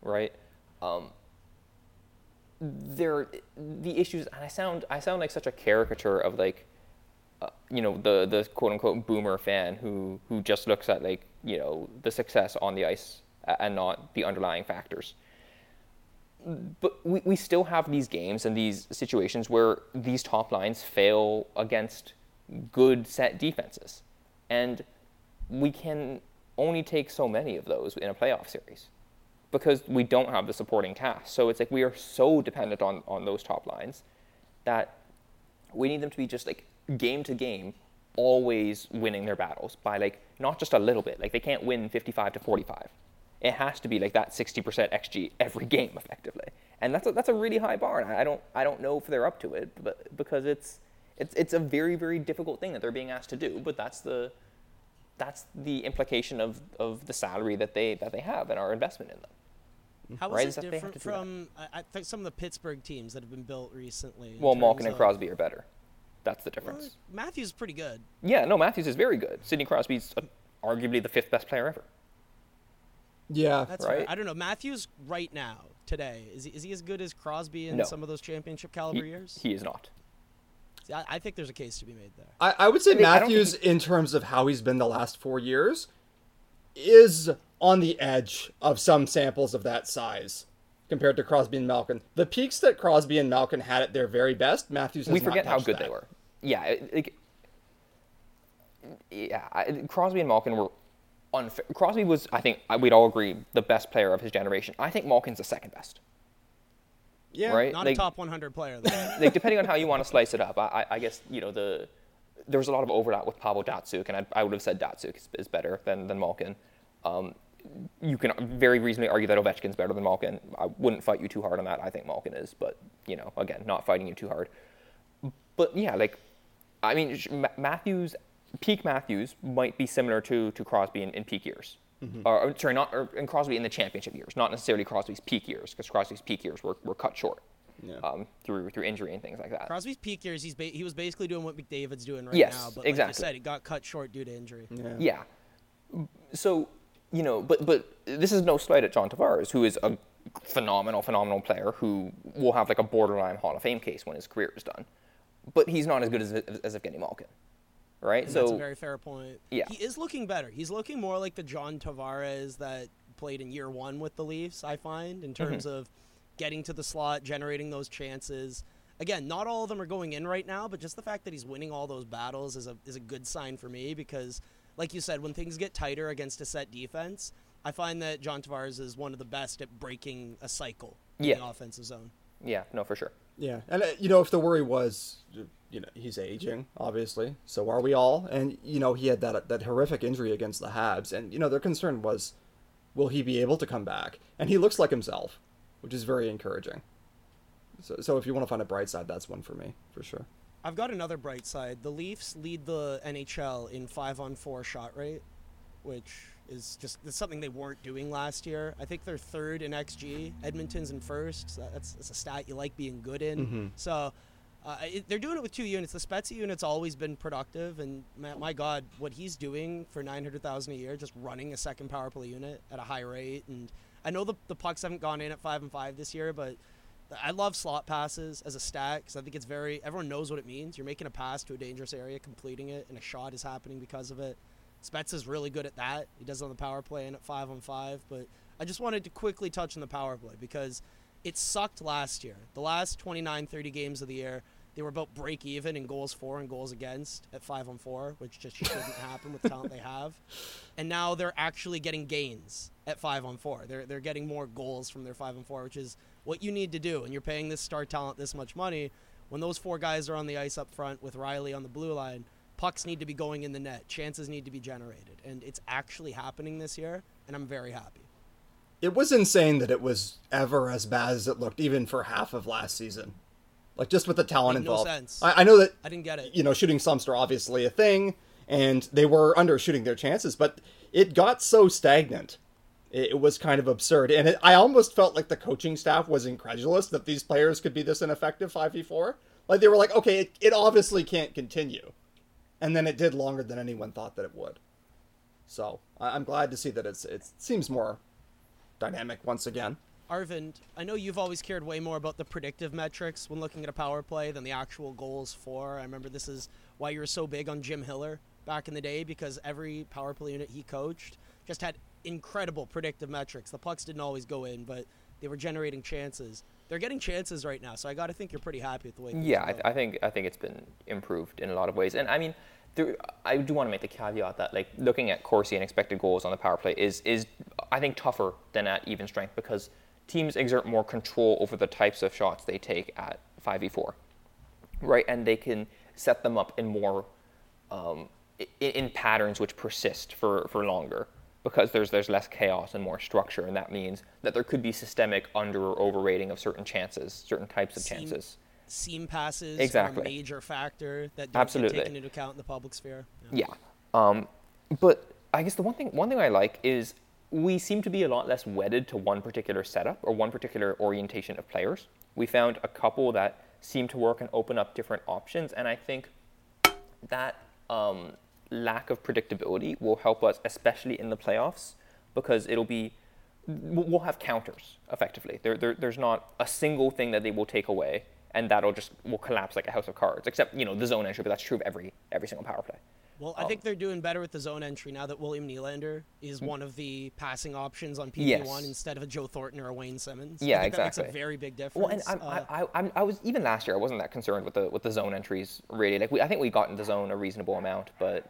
right? Um, they're the issues, and I sound I sound like such a caricature of like, uh, you know, the the quote unquote boomer fan who who just looks at like you know the success on the ice and not the underlying factors. But we, we still have these games and these situations where these top lines fail against good set defenses. And we can only take so many of those in a playoff series because we don't have the supporting cast. So it's like we are so dependent on, on those top lines that we need them to be just like game to game, always winning their battles by like not just a little bit. Like they can't win 55 to 45. It has to be like that 60% xG every game effectively. And that's a, that's a really high bar. And I don't I don't know if they're up to it, but because it's it's it's a very very difficult thing that they're being asked to do. But that's the that's the implication of, of the salary that they that they have and our investment in them. How is Right, it is that different to do that. from I, think some of the Pittsburgh teams that have been built recently? Well, Malkin and Crosby are better. That's the Well, difference. Matthews is pretty good. Yeah, no, Matthews is very good. Sidney Crosby's uh, arguably the fifth best player ever. Yeah. That's fair. Right. I don't know. Matthews right now, today, is he, is he as good as Crosby in No. some of those championship caliber He, years? he is not. See, I, I think there's a case to be made there. I, I would say I mean, I don't Matthews, in terms of how he's been the last four years, is on the edge of some samples of that size compared to Crosby and Malkin. The peaks that Crosby and Malkin had at their very best, Matthews has we not forget how good that. they were. Yeah, like, yeah. I- Crosby and Malkin were unfair. Crosby was, I think, I- we'd all agree, the best player of his generation. I think Malkin's the second best. Yeah, Right? Not Like- a top 100 player, though. Like depending on how you want to slice it up, I, I- I guess you know the there was a lot of overlap with Pavel Datsyuk, and I, I would have said Datsyuk is, is better than than Malkin. Um, you can very reasonably argue that Ovechkin's better than Malkin. I wouldn't fight you too hard on that. I think Malkin is, but you know, again, not fighting you too hard. But yeah, like, I mean, Matthews, peak Matthews might be similar to to Crosby in, in peak years. Or, or, sorry, not or, in Crosby in the championship years, not necessarily Crosby's peak years, because Crosby's peak years were, were cut short Yeah. um, through through injury and things like that. Crosby's peak years, he's ba- he was basically doing what McDavid's doing right Yes, now. But exactly. like you said, it got cut short due to injury. yeah. Yeah. So, you know, but but this is no slight at John Tavares, who is a phenomenal, phenomenal player who will have like a borderline Hall of Fame case when his career is done. But he's not as good as, as Evgeny Malkin, right? And so that's a very fair point. Yeah. He is looking better. He's looking more like the John Tavares that played in year one with the Leafs, I find, in terms Mm-hmm. of getting to the slot, generating those chances. Again, not all of them are going in right now, but just the fact that he's winning all those battles is a is a good sign for me because like you said, when things get tighter against a set defense, I find that John Tavares is one of the best at breaking a cycle in Yeah. the offensive zone. yeah, no, for sure. Yeah, and uh, you know, if the worry was, you know, he's aging, obviously. So are we all? And you know, he had that that horrific injury against the Habs, and you know, their concern was, will he be able to come back? And he looks like himself, which is very encouraging. So, so if you want to find a bright side, that's one for me for sure. I've got another bright side. The Leafs lead the NHL in five on four shot rate, which is just it's something they weren't doing last year. I think they're third in XG. Edmonton's in first. So that's, that's a stat you like being good in. Mhm. So uh, it, they're doing it with two units. The Spezza unit's always been productive, and my, my God, what he's doing for nine hundred thousand a year, just running a second power play unit at a high rate. And I know the the pucks haven't gone in at five and five this year, but I love slot passes as a stat because I think it's very. Everyone knows what it means. You're making a pass to a dangerous area, completing it, and a shot is happening because of it. Spezza is really good at that. He does it on the power play and at five on five. But I just wanted to quickly touch on the power play because it sucked last year. The last 29, 30 games of the year, they were about break even in goals for and goals against at five on four, which just shouldn't happen with the talent they have. And now they're actually getting gains at five on four. They're they're getting more goals from their five on four, which is what you need to do. And you're paying this star talent this much money. When those four guys are on the ice up front with Rielly on the blue line, pucks need to be going in the net. Chances need to be generated, and it's actually happening this year. And I'm very happy. It was insane that it was ever as bad as it looked, even for half of last season. Like just with the talent Made no sense. I, I know that I didn't get it. you know, shooting slumps are obviously a thing, and they were undershooting their chances, but it got so stagnant. It, it was kind of absurd. And it, I almost felt like the coaching staff was incredulous that these players could be this ineffective 5v4. Like, they were like, okay, it, it obviously can't continue. And then it did longer than anyone thought that it would. So I, I'm glad to see that it's it seems more dynamic once again. Arvind, I know you've always cared way more about the predictive metrics when looking at a power play than the actual goals for. I remember this is why you were so big on Jim Hiller back in the day because every power play unit he coached just had incredible predictive metrics. The pucks didn't always go in, but they were generating chances. They're getting chances right now, so I got to think you're pretty happy with the way. Yeah, I, going. I think I think it's been improved in a lot of ways, and I mean, there, I do want to make the caveat that like looking at Corsi and expected goals on the power play is is I think tougher than at even strength because teams exert more control over the types of shots they take at 5v4, right? And they can set them up in more um, in, in patterns which persist for, for longer because there's there's less chaos and more structure, and that means that there could be systemic under or overrating of certain chances, certain types of chances. Seam passes Exactly. are a major factor that don't Absolutely. get taken into account in the public sphere. Yeah. Um, but I guess the one thing one thing I like is we seem to be a lot less wedded to one particular setup or one particular orientation of players. We found a couple that seem to work and open up different options, and I think that um, lack of predictability will help us, especially in the playoffs, because it'll be we'll we'll have counters effectively. There, there, there's not a single thing that they will take away, and that'll just will collapse like a house of cards. Except you know the zone entry, but that's true of every every single power play. Well, I Um, think they're doing better with the zone entry now that William Nylander is one of the passing options on Yes. PP1 instead of a Joe Thornton or a Wayne Simmonds. Yeah, I think That makes a very big difference. Well, and I'm, Uh, I, I, I was even last year. I wasn't that concerned with the with the zone entries really. Like we, I think we got in the zone a reasonable amount, but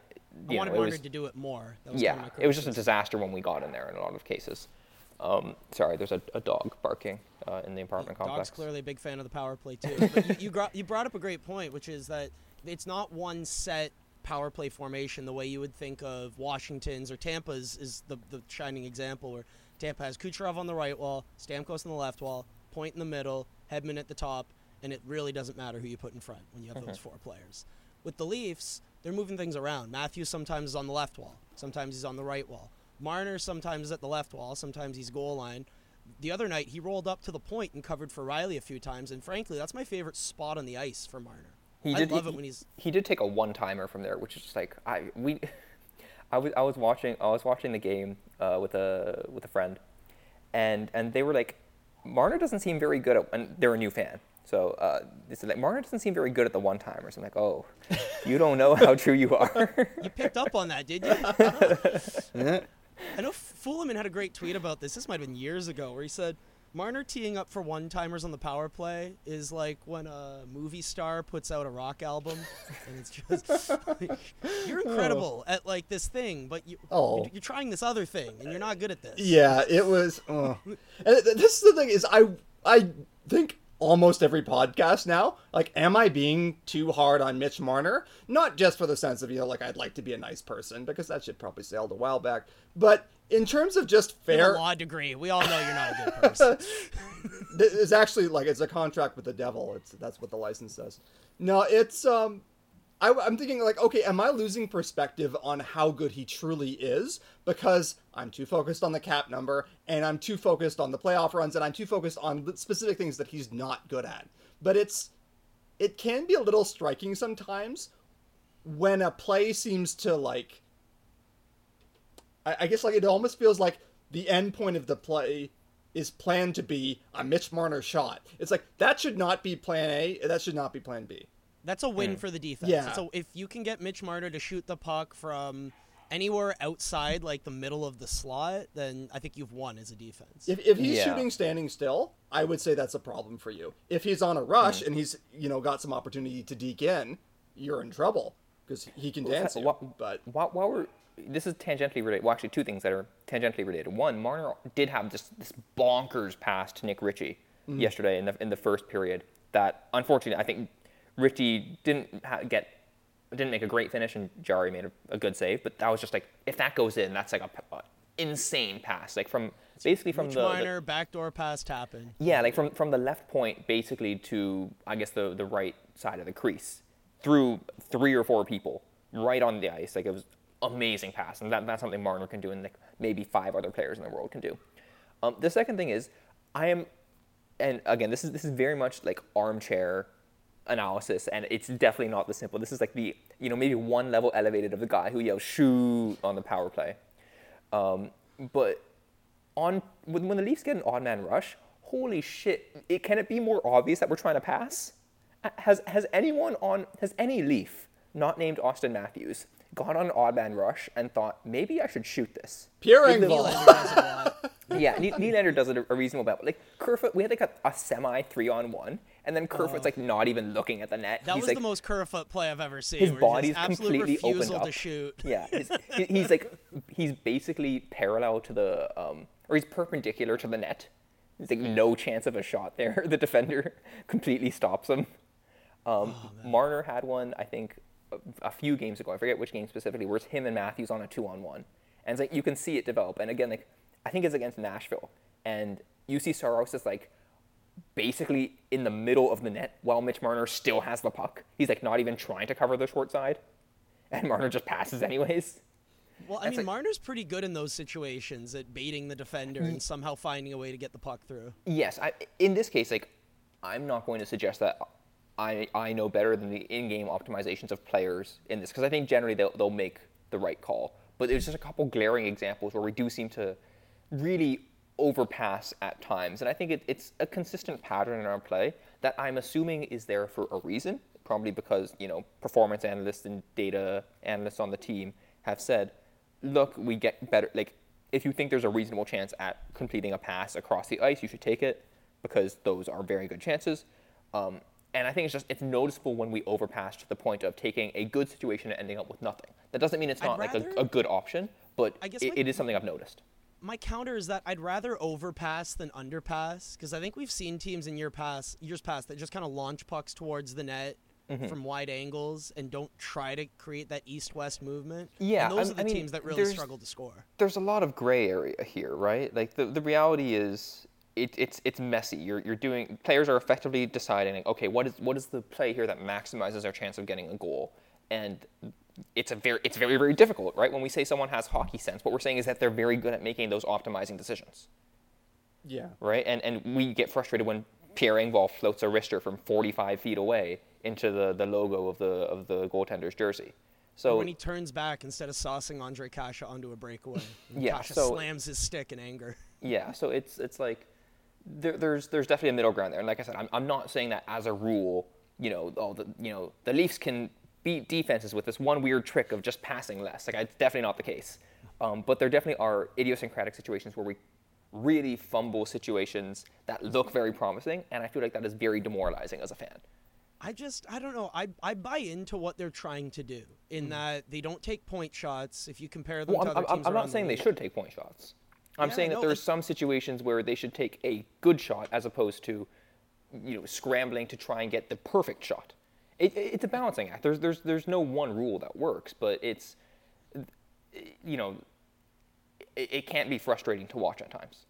I you wanted know, was, to do it more. That was yeah, kind of my it was just a disaster when we got in there in a lot of cases. Um, sorry, there's a, a dog barking uh, in the apartment Dog's complex. Dog's clearly a big fan of the power play too. But you, you, gro- you brought up a great point, which is that it's not one set power play formation the way you would think of Washington's or Tampa's is the, the shining example where Tampa has Kucherov on the right wall, Stamkos on the left wall, Point in the middle, Hedman at the top, and it really doesn't matter who you put in front when you have those four players. With the Leafs, they're moving things around. Matthews sometimes is on the left wall, sometimes he's on the right wall. Marner sometimes is at the left wall, sometimes he's goal line. The other night, he rolled up to the point and covered for Rielly a few times, and frankly, that's my favorite spot on the ice for Marner. He I did, love he, it when he's. he did take a one timer from there, which is just like I we I was I was watching I was watching the game uh, with a with a friend, and and they were like, Marner doesn't seem very good at and they're a new fan. So uh, they said like Marner doesn't seem very good at the one timers. I'm like, oh, you don't know how true you are. You picked up on that, did you? I know Fulemin had a great tweet about this. This might have been years ago, where he said Marner teeing up for one timers on the power play is like when a movie star puts out a rock album, and it's just like, you're incredible oh. at like this thing, but you Oh. you're, trying this other thing, and you're not good at this. Yeah, it was. Oh. And this is the thing is I I think almost every podcast now like am I being too hard on Mitch Marner? Not just for the sense of you know like I'd like to be a nice person because that shit probably sailed a while back, but in terms of just fair a law degree. We all know you're not a good person. it's actually like it's a contract with the devil. It's that's what the license says. No, it's um, I, I'm thinking like, okay, am I losing perspective on how good he truly is because I'm too focused on the cap number and I'm too focused on the playoff runs and I'm too focused on the specific things that he's not good at. But it's it can be a little striking sometimes when a play seems to like I, I guess like it almost feels like the end point of the play is planned to be a Mitch Marner shot. It's like that should not be plan A, that should not be plan B. That's a win mm. for the defense. Yeah. So if you can get Mitch Marner to shoot the puck from anywhere outside like the middle of the slot, then I think you've won as a defense. If, if he's Yeah. shooting standing still, I would say that's a problem for you. If he's on a rush mm. and he's you know got some opportunity to deke in, you're in trouble because he can dance you. Wha- But while, while we're this is tangentially related. Well, actually, two things that are tangentially related. One, Marner did have this this bonkers pass to Nick Ritchie mm-hmm. yesterday in the in the first period. That unfortunately, I think Ritchie didn't ha- get didn't make a great finish, and Jarry made a, a good save. But that was just like if that goes in, that's like a, a insane pass. Like from basically from the, the backdoor pass tapping. yeah, like from, from the left point basically to I guess the the right side of the crease through three or four people right on the ice. Like it was amazing pass, and that, that's something Marner can do, and like maybe five other players in the world can do. Um, the second thing is I am, and again this is this is very much like armchair analysis, and it's definitely not the simple. This is like the you know maybe one level elevated of the guy who yells shoot on the power play. Um, but on when, when the Leafs get an odd man rush, holy shit! It, can it be more obvious that we're trying to pass? Has has anyone on has any Leaf not named Auston Matthews gone on an odd man rush and thought maybe I should shoot this? Pierre Like. Nylander does it a lot. yeah, Ne- Nylander does it a, a reasonable amount. Like Kerfoot, we had like a, a semi three on one, and then Kerfoot's like not even looking at the net. That He's was like, the most Kerfoot play I've ever seen. his body's completely opened up. to shoot. Yeah, he's, he's like he's basically parallel to the um, or he's perpendicular to the net. There's like no chance of a shot there. The defender completely stops him. Um, Marner had one, I think, a, a few games ago. I forget which game specifically. Where it's him and Matthews on a two-on-one, and it's like you can see it develop. And again, like I think it's against Nashville, and you see Saros is like basically in the middle of the net while Mitch Marner still has the puck. He's like not even trying to cover the short side, and Marner just passes anyways. Well, I That's mean, like- Marner's pretty good in those situations at baiting the defender and mm-hmm. somehow finding a way to get the puck through. Yes, I, in this case, like I'm not going to suggest that I I know better than the in-game optimizations of players in this because I think generally they'll they'll make the right call. But there's just a couple glaring examples where we do seem to really overpass at times, and I think it, it's a consistent pattern in our play that I'm assuming is there for a reason. probably because you know performance analysts and data analysts on the team have said, look, we get better. Like if you think there's a reasonable chance at completing a pass across the ice, you should take it because those are very good chances. Um, and I think it's just it's noticeable when we overpass to the point of taking a good situation and ending up with nothing. That doesn't mean it's not like a, a good option, but I guess it, my- it is something I've noticed. My counter is that I'd rather overpass than underpass because I think we've seen teams in year past years past that just kind of launch pucks towards the net Mm-hmm. from wide angles and don't try to create that east-west movement. Yeah, and those I- are the I mean, teams that really struggle to score. there's a lot of gray area here, right? Like the, the reality is it, it's it's messy. You're you're doing players are effectively deciding like, okay, what is what is the play here that maximizes our chance of getting a goal? And it's a very it's very very difficult, right? When we say someone has hockey sense, what we're saying is that they're very good at making those optimizing decisions, Yeah. right? And and we get frustrated when Pierre Engvall floats a wrister from 45 feet away into the, the logo of the of the goaltender's jersey. So when he turns back instead of saucing Ondrej Kase onto a breakaway. Yeah, Kasha so- slams his stick in anger. Yeah, so it's it's like there, there's there's definitely a middle ground there, and like I said, I'm I'm not saying that as a rule, you know, oh the you know the Leafs can beat defenses with this one weird trick of just passing less. Like it's definitely not the case, um, but there definitely are idiosyncratic situations where we really fumble situations that look very promising, and I feel like that is very demoralizing as a fan. I just I don't know. I I buy into what they're trying to do in that they don't take point shots. If you compare them. Well, to I'm, other I'm, teams I'm not the saying they should take point shots. I'm Yeah, saying that no, there's and- some situations where they should take a good shot as opposed to, you know, scrambling to try and get the perfect shot. It, it- it's a balancing act. There's, there's, there's no one rule that works, but it's, you know, it, it can't be frustrating to watch at times.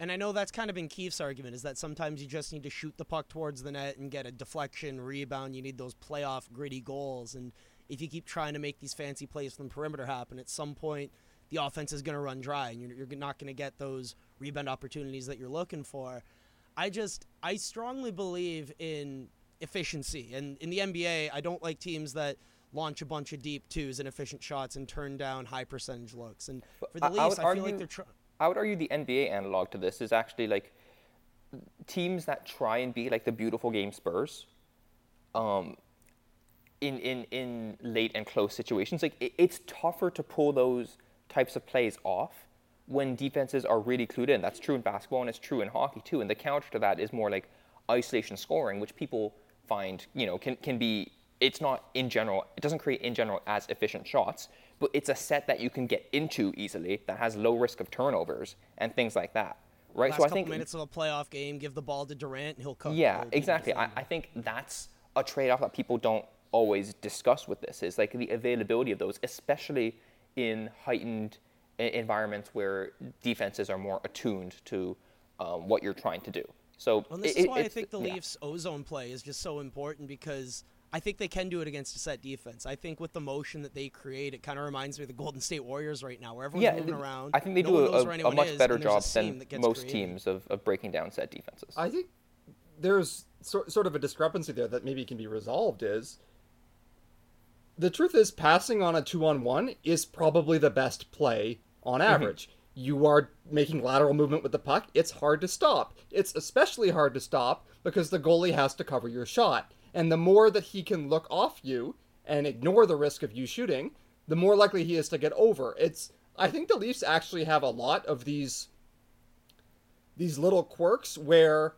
And I know that's kind of been Keith's argument is that sometimes you just need to shoot the puck towards the net and get a deflection, rebound. You need those playoff gritty goals. And if you keep trying to make these fancy plays from the perimeter happen, at some point the offense is going to run dry and you're, you're not going to get those rebound opportunities that you're looking for. I just, I strongly believe in efficiency. And in the NBA, I don't like teams that launch a bunch of deep twos and efficient shots and turn down high percentage looks. And for the I- I Leafs, would I, feel like argue- they're trying. I would argue the NBA analog to this is actually like teams that try and be like the beautiful game Spurs. Um, in, in, in late and close situations, like it, it's tougher to pull those types of plays off when defenses are really clued in. That's true in basketball and it's true in hockey too. And the counter to that is more like isolation scoring, which people find you know can can be. It's not in general. It doesn't create in general as efficient shots, but it's a set that you can get into easily that has low risk of turnovers and things like that. Right. Last so I think minutes of a playoff game, give the ball to Durant, and he'll cook. yeah, exactly. I. I think that's a trade-off that people don't always discuss with this is like the availability of those, especially in heightened environments where defenses are more attuned to um, what you're trying to do. So Well, this it- is it- why I think the yeah. Leafs' ozone play is just so important because I think they can do it against a set defense. I think with the motion that they create, it kind of reminds me of the Golden State Warriors right now, where everyone's Yeah, moving th- around. I think they no do a, a, a much is, better and there's a job than most created. teams of, of breaking down set defenses. I think there's sort sort of a discrepancy there that maybe can be resolved. Is the truth is passing on a two on one is probably the best play on mm-hmm. average. You are making lateral movement with the puck. It's hard to stop. It's especially hard to stop because the goalie has to cover your shot. And the more that he can look off you and ignore the risk of you shooting, the more likely he is to get over. It's I think the Leafs actually have a lot of these these little quirks where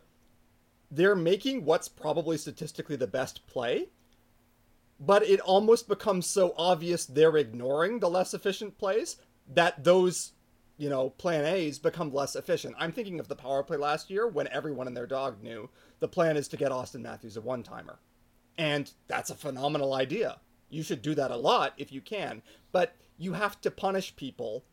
they're making what's probably statistically the best play, but it almost becomes so obvious they're ignoring the less efficient plays that those, you know, plan A's become less efficient. I'm thinking of the power play last year when everyone and their dog knew the plan is to get Auston Matthews a one timer. And that's a phenomenal idea. You should do that a lot if you can, but you have to punish people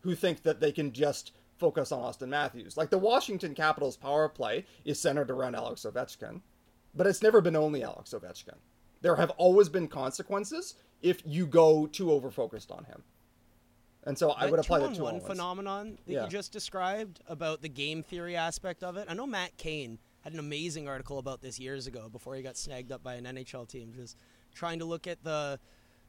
who think that they can just focus on Auston Matthews. Like the Washington Capitals power play is centered around Alex Ovechkin, but it's never been only Alex Ovechkin. There have always been consequences if you go too over focused on him. And so I would apply the two phenomenon that Yeah. you just described about the game theory aspect of it. I know Matt Cane had an amazing article about this years ago before he got snagged up by an NHL team, just trying to look at the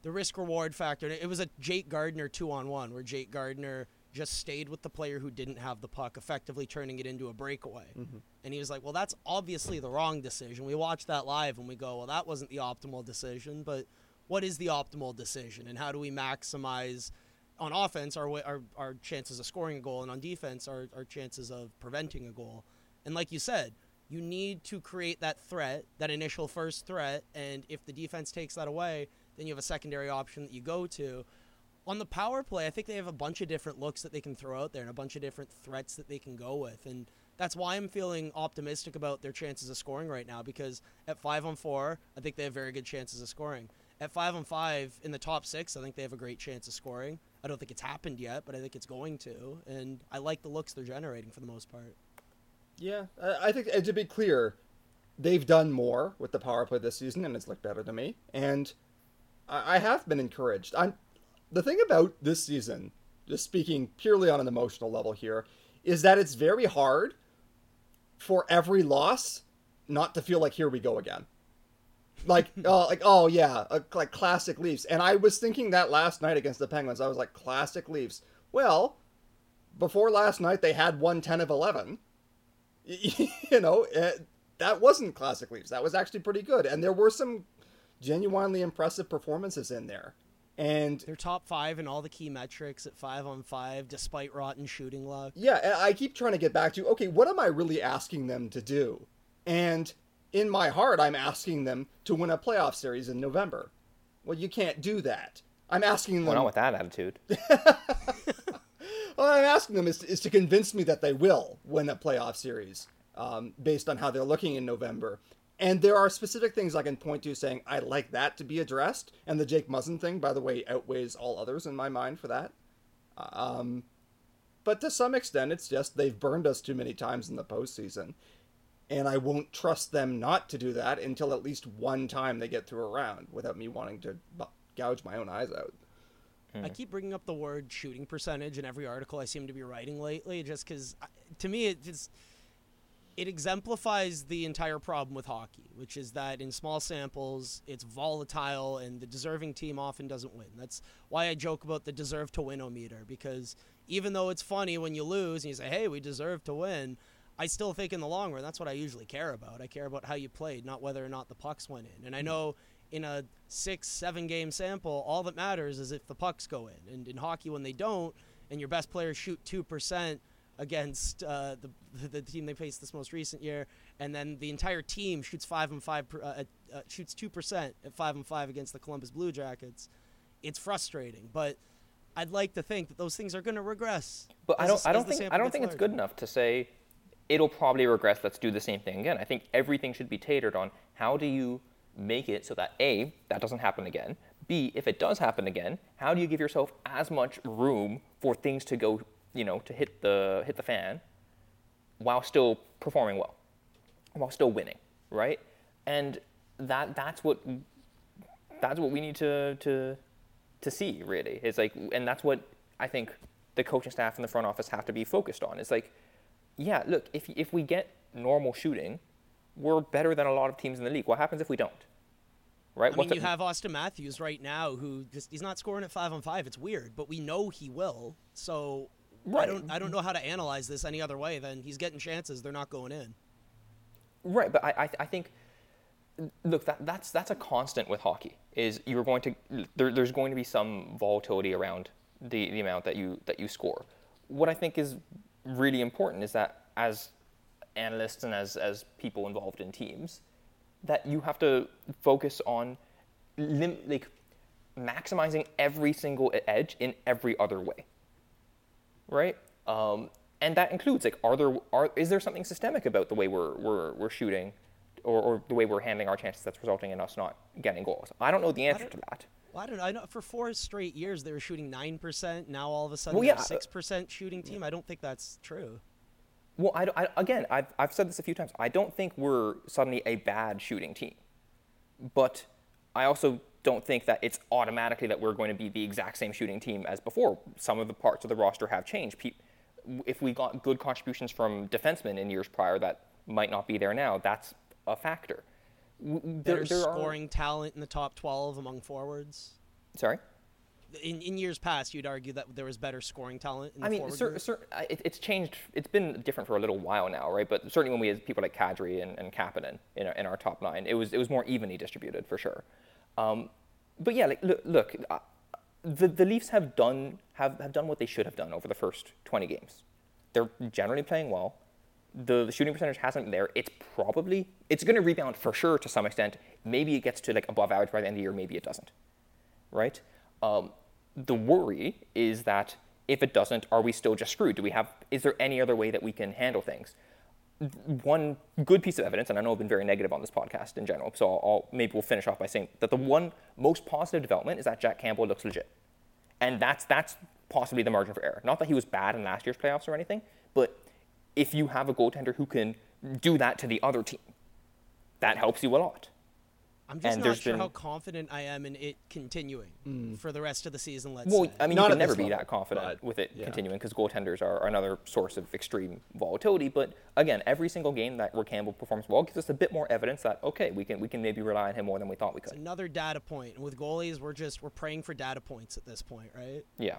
the risk reward factor. It was a Jake Gardiner two on one where Jake Gardiner just stayed with the player who didn't have the puck, effectively turning it into a breakaway. Mm-hmm. And he was like, "Well, that's obviously the wrong decision." We watched that live and we go, "Well, that wasn't the optimal decision." But what is the optimal decision, and how do we maximize on offense our, our our chances of scoring a goal, and on defense our our chances of preventing a goal? And like you said, you need to create that threat, that initial first threat, and if the defense takes that away, then you have a secondary option that you go to. On the power play, I think they have a bunch of different looks that they can throw out there and a bunch of different threats that they can go with. And that's why I'm feeling optimistic about their chances of scoring right now because at 5 on 4, I think they have very good chances of scoring. At 5 on 5 in the top 6, I think they have a great chance of scoring. I don't think it's happened yet, but I think it's going to. And I like the looks they're generating for the most part. Yeah, I think to be clear, they've done more with the power play this season, and it's looked better to me. And I, I have been encouraged. I'm the thing about this season, just speaking purely on an emotional level here, is that it's very hard for every loss not to feel like here we go again. Like, uh, like oh yeah, uh, like classic Leafs. And I was thinking that last night against the Penguins, I was like, classic Leafs. Well, before last night, they had won ten of eleven you know, uh, that wasn't classic Leafs. That was actually pretty good, and there were some genuinely impressive performances in there. And They're top 5 in all the key metrics at 5 on 5 despite rotten shooting luck. yeah, I keep trying to get back to okay, what am I really asking them to do? And in my heart, I'm asking them to win a playoff series in November. Well, you can't do that. I'm asking them. Well, not with that attitude. All I'm asking them is, is to convince me that they will win a playoff series um, based on how they're looking in November. And there are specific things I can point to saying I'd like that to be addressed. And the Jake Muzzin thing, by the way, outweighs all others in my mind for that. Um, but to some extent, it's just they've burned us too many times in the postseason. And I won't trust them not to do that until at least one time they get through a round without me wanting to bu- gouge my own eyes out. I hmm. keep bringing up the word shooting percentage in every article I seem to be writing lately, just because uh, to me it just it exemplifies the entire problem with hockey, which is that in small samples it's volatile and the deserving team often doesn't win. That's why I joke about the deserve to win o meter because even though it's funny when you lose and you say, "Hey, we deserve to win," I still think in the long run that's what I usually care about. I care about how you played, not whether or not the pucks went in. And I know in a six, seven game sample, all that matters is if the pucks go in. And in hockey, when they don't, and your best players shoot two percent against uh, the the team they faced this most recent year, and then the entire team shoots five and five, per- uh, uh, shoots two percent at five and five against the Columbus Blue Jackets. It's frustrating, but I'd like to think that those things are going to regress. But I don't. I don't think. I don't think it's good enough to say it'll probably regress. Let's do the same thing again. I think everything should be tatered on how do you make it so that a that doesn't happen again. B if it does happen again, how do you give yourself as much room for things to go, you know, to hit the hit the fan, while still performing well, while still winning, right? And that that's what that's what we need to to to see really it's like and that's what i think the coaching staff and the front office have to be focused on it's like yeah look if, if we get normal shooting we're better than a lot of teams in the league what happens if we don't right I What's mean, you have Auston Matthews right now, who just he's not scoring at five on five. It's weird, but we know he will. So I don't I don't know how to analyze this any other way than he's getting chances. They're not going in. Right, but I, I, I think, look, that, that's that's a constant with hockey. Is you're going to there, there's going to be some volatility around the, the amount that you that you score. What I think is really important is that as analysts and as as people involved in teams, that you have to focus on lim- like maximizing every single edge in every other way right? Um, and that includes like, are there are is there something systemic about the way we're we're, we're shooting, or, or the way we're handling our chances that's resulting in us not getting goals? I don't know the answer to that. Well, I don't know. I know for four straight years they were shooting nine percent. Now all of a sudden Well, they're yeah, uh, a six percent shooting team. I don't think that's true. Well, I, I- again, I've, I've said this a few times. I don't think we're suddenly a bad shooting team, but I also don't think that it's automatically that we're going to be the exact same shooting team as before. Some of the parts of the roster have changed. If we got good contributions from defensemen in years prior that might not be there now, that's a factor. Better There, there are- scoring talent in the top twelve among forwards. sorry. in, in years past, you'd argue that there was better scoring talent. In the I mean, cer- it, it's changed. It's been different for a little while now, right? But certainly when we had people like Kadri and, and Kapanen in our, in our top nine, it was it was more evenly distributed for sure. Um, but yeah, like look, look uh, the the Leafs have done have, have done what they should have done over the first 20 games. They're generally playing well. The, shooting percentage hasn't been there. It's probably it's going to rebound for sure to some extent. Maybe it gets to like above average by the end of the year. Maybe it doesn't right? Um, the worry is that if it doesn't, are we still just screwed? Do we have? Is there any other way that we can handle things? One good piece of evidence, and I know I've been very negative on this podcast in general, so I'll, I'll maybe we'll finish off by saying that the one most positive development is that Jack Campbell looks legit, and that's that's possibly the margin for error. Not that he was bad in last year's playoffs or anything, but if you have a goaltender who can do that to the other team, that helps you a lot. I'm just and not sure been- how confident I am in it continuing mm. for the rest of the season. Let's Well, say. I mean, Not you at can never be level, that confident with it yeah. continuing because goaltenders are, are another source of extreme volatility. But again, every single game that where Campbell performs well gives us a bit more evidence that okay, we can we can maybe rely on him more than we thought we It's could. another data point. And with goalies, we're just we're praying for data points at this point, right? Yeah.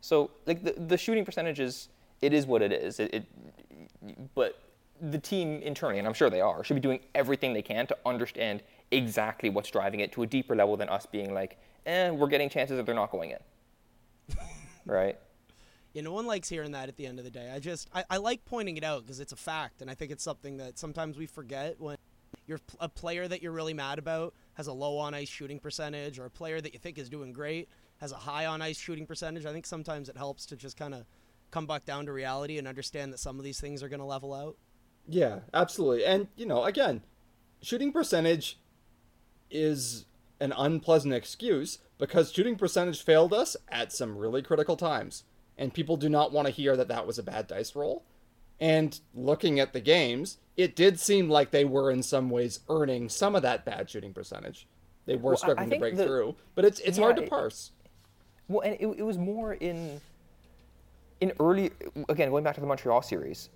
So like the the shooting percentages, it is what it is. It, it but the team internally, and I'm sure they are, should be doing everything they can to understand exactly what's driving it to a deeper level than us being like, eh, we're getting chances that they're not going in. right. Yeah, no one likes hearing that at the end of the day. I just I, I like pointing it out because it's a fact, and I think it's something that sometimes we forget when you're a player that you're really mad about has a low on ice shooting percentage, or a player that you think is doing great has a high on ice shooting percentage. I think sometimes it helps to just kind of come back down to reality and understand that some of these things are going to level out. Yeah, absolutely. And, you know, again, shooting percentage is an unpleasant excuse because shooting percentage failed us at some really critical times. And people do not want to hear that that was a bad dice roll. And looking at the games, it did seem like they were in some ways earning some of that bad shooting percentage. They were Well, I- I struggling to break the- through, but it's it's hard Yeah, to it- parse. Well, and it, it was more in in early again going back to the Montreal series,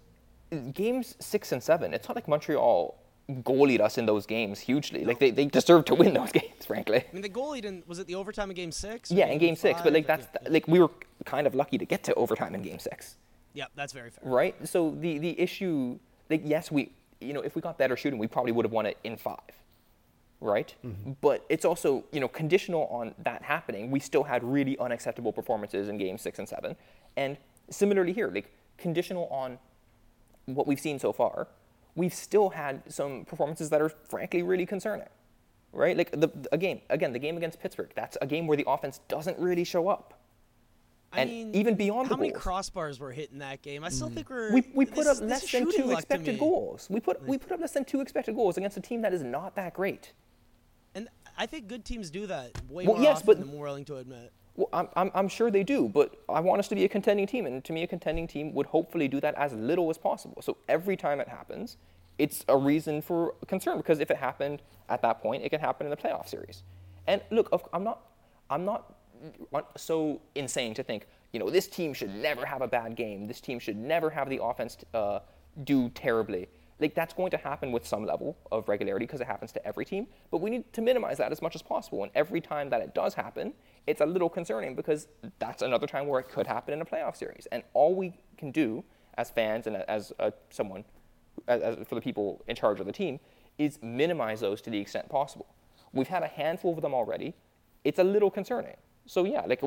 games six and seven. It's not like Montreal goalied us in those games hugely. Like they, they deserved to win those games, frankly. I mean, the goalie didn't was it the overtime in Game Six? or Yeah, in game six, but like that's Yeah, yeah. like we were kind of lucky to get to overtime in game six, yeah, that's very fair. right? So the the issue, like yes, we you know if we got better shooting, we probably would have won it in five, right? Mm-hmm. But it's also you know conditional on that happening. We still had really unacceptable performances in game six and seven, and similarly here, like conditional on what we've seen so far, we've still had some performances that are frankly really concerning, right? Like the, a game again, the game against Pittsburgh. That's a game where the offense doesn't really show up. I And mean, even beyond how the many goals. crossbars were hit in that game? I still mm. think we're We, we put this- up less than two expected goals. We put we put up less than two expected goals against a team that is not that great. And I think good teams do that way Well, more yes, often but- than we're willing to admit. Well, I'm, I'm, sure they do, but I want us to be a contending team, and to me, a contending team would hopefully do that as little as possible. So every time it happens, it's a reason for concern because if it happened at that point, it can happen in the playoff series. And look, I'm not, I'm not so insane to think, you know, this team should never have a bad game. This team should never have the offense uh, do terribly. Like that's going to happen with some level of regularity because it happens to every team. But we need to minimize that as much as possible. And every time that it does happen, it's a little concerning because that's another time where it could happen in a playoff series. And all we can do as fans and as uh, someone, as, as for the people in charge of the team, is minimize those to the extent possible. We've had a handful of them already. It's a little concerning. So yeah, like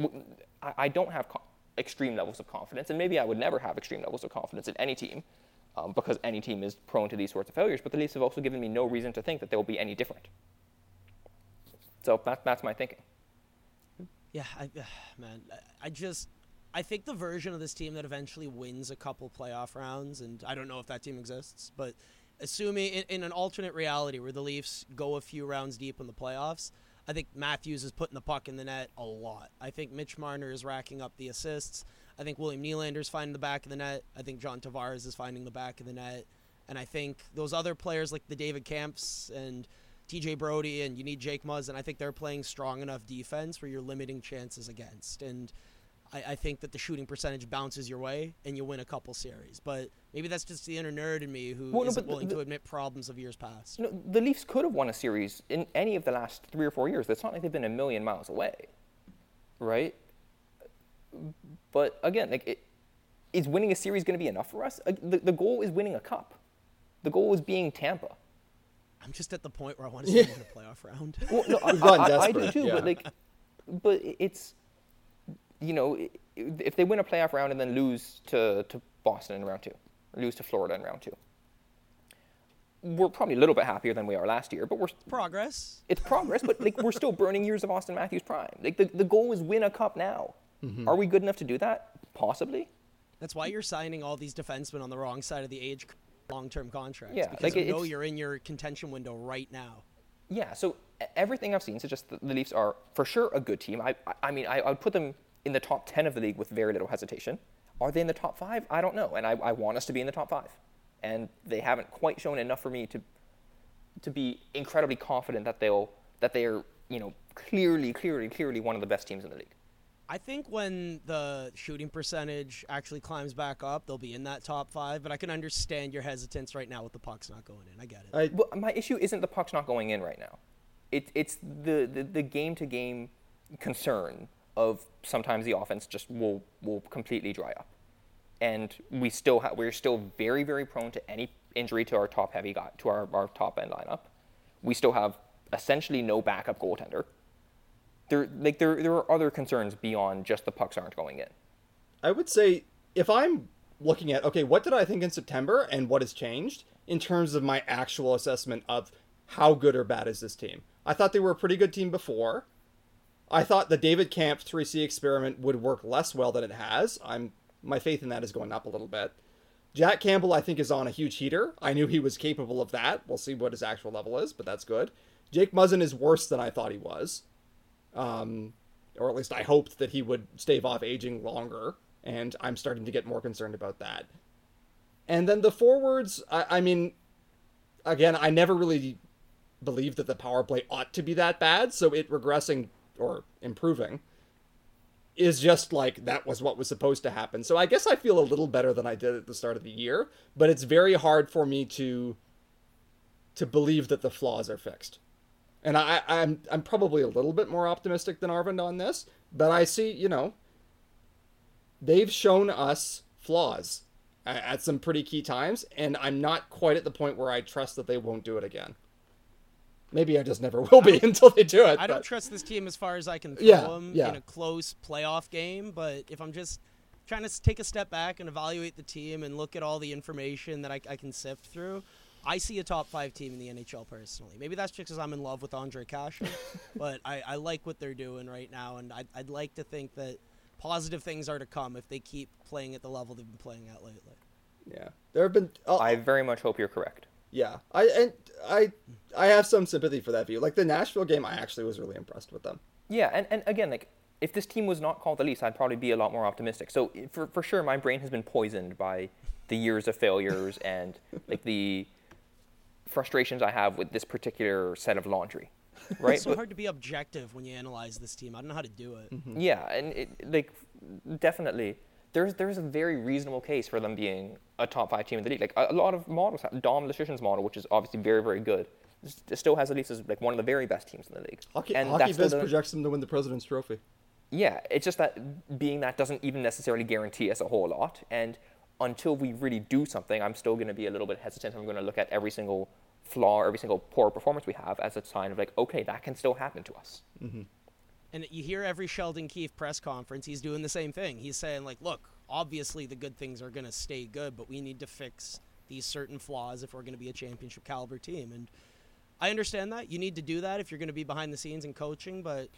I don't have co- extreme levels of confidence, and maybe I would never have extreme levels of confidence in any team, um, because any team is prone to these sorts of failures. But the Leafs have also given me no reason to think that they'll be any different. So that, that's my thinking. Yeah, I, man, I just I think the version of this team that eventually wins a couple playoff rounds, and I don't know if that team exists, but assuming in, in an alternate reality where the Leafs go a few rounds deep in the playoffs, I think Matthews is putting the puck in the net a lot. I think Mitch Marner is racking up the assists. I think William Nylander's finding the back of the net. I think John Tavares is finding the back of the net. And I think those other players like the David Kampfs and TJ Brodie and you need Jake Muzz, and I think they're playing strong enough defense where you're limiting chances against. And I, I think that the shooting percentage bounces your way and you win a couple series. But maybe that's just the inner nerd in me who Well, no, not willing the- to admit problems of years past. You know, the Leafs could have won a series in any of the last three or four years. It's not like they've been a million miles away, right? But again, like, it, is winning a series going to be enough for us? The, the goal is winning a cup. The goal is being Tampa. I'm just at the point where I want to see them in a playoff round. Well, no, I, We've gotten I- I do too. yeah. But like, but it's, you know, if they win a playoff round and then lose to, to Boston in round two, lose to Florida in round two, we're probably a little bit happier than we are last year. But we're Progress. it's progress. But like, we're still burning years of Auston Matthews prime. Like the, the goal is win a cup now. Mm-hmm. Are we good enough to do that? Possibly. That's why you're signing all these defensemen on the wrong side of the age long-term contracts. Yeah, because like, you know you're in your contention window right now. Yeah, so everything I've seen suggests that the Leafs are for sure a good team. I, I, I mean, I, I would put them in the top 10 of the league with very little hesitation. Are they in the top five? I don't know. And I, I want us to be in the top five. And they haven't quite shown enough for me to, to be incredibly confident that they'll, that they are, you know, clearly, clearly, clearly one of the best teams in the league. I think when the shooting percentage actually climbs back up, they'll be in that top five. But I can understand your hesitance right now with the pucks not going in. I get it. I, Well, my issue isn't the puck's not going in right now. It, it's the, the, the game-to-game concern of sometimes the offense just will, will completely dry up. And we still ha- we're still very, very prone to any injury to our top heavy guy, to our, our top end lineup. We still have essentially no backup goaltender. There, like there, there are other concerns beyond just the pucks aren't going in. I would say if I'm looking at okay, what did I think in September and what has changed in terms of my actual assessment of how good or bad is this team? I thought they were a pretty good team before. I thought the David Kampf 3C experiment would work less well than it has. I'm my faith in that is going up a little bit. Jack Campbell, I think, is on a huge heater. I knew he was capable of that. We'll see what his actual level is, but that's good. Jake Muzzin is worse than I thought he was. Um, or at least I hoped that he would stave off aging longer, and I'm starting to get more concerned about that. And then the forwards, I, I mean, again, I never really believed that the power play ought to be that bad, so it regressing or improving is just like that was what was supposed to happen. So I guess I feel a little better than I did at the start of the year, but it's very hard for me to to believe that the flaws are fixed. And I, I'm I'm probably a little bit more optimistic than Arvind on this, but I see, you know, they've shown us flaws a- at some pretty key times, and I'm not quite at the point where I trust that they won't do it again. Maybe I just never will be until they do it. I don't trust this team as far as I can throw Yeah, them yeah. in a close playoff game. But if I'm just trying to take a step back and evaluate the team and look at all the information that I, I can sift through, I see a top five team in the NHL personally. Maybe that's just because I'm in love with Ondrej Kase, but I, I like what they're doing right now, and I'd, I'd like to think that positive things are to come if they keep playing at the level they've been playing at lately. Yeah, there have been. Uh, I very much hope you're correct. yeah, I and I I have some sympathy for that view. Like the Nashville game, I actually was really impressed with them. Yeah, and, and again, like if this team was not called the Leafs, I'd probably be a lot more optimistic. So for for sure, my brain has been poisoned by the years of failures and like the frustrations I have with this particular set of laundry, right? It's so But- hard to be objective when you analyze this team. I don't know how to do it. Mm-hmm. yeah, and it, like definitely, there's there's a very reasonable case for them being a top five team in the league. Like a, a lot of models, have- Dom Luszczyszyn's model, which is obviously very very good, still has the Leafs as like one of the very best teams in the league. Hockey, and Hockey that still projects them to win the President's Trophy. Yeah, it's just that being that doesn't even necessarily guarantee us a whole lot. And until we really do something, I'm still going to be a little bit hesitant. I'm going to look at every single flaw, every single poor performance we have as a sign of like, okay, that can still happen to us. Mm-hmm. And you hear every Sheldon Keefe press conference, he's doing the same thing. He's saying, like, look, obviously the good things are going to stay good, but we need to fix these certain flaws if we're going to be a championship caliber team. And I understand that. You need to do that if you're going to be behind the scenes and coaching. But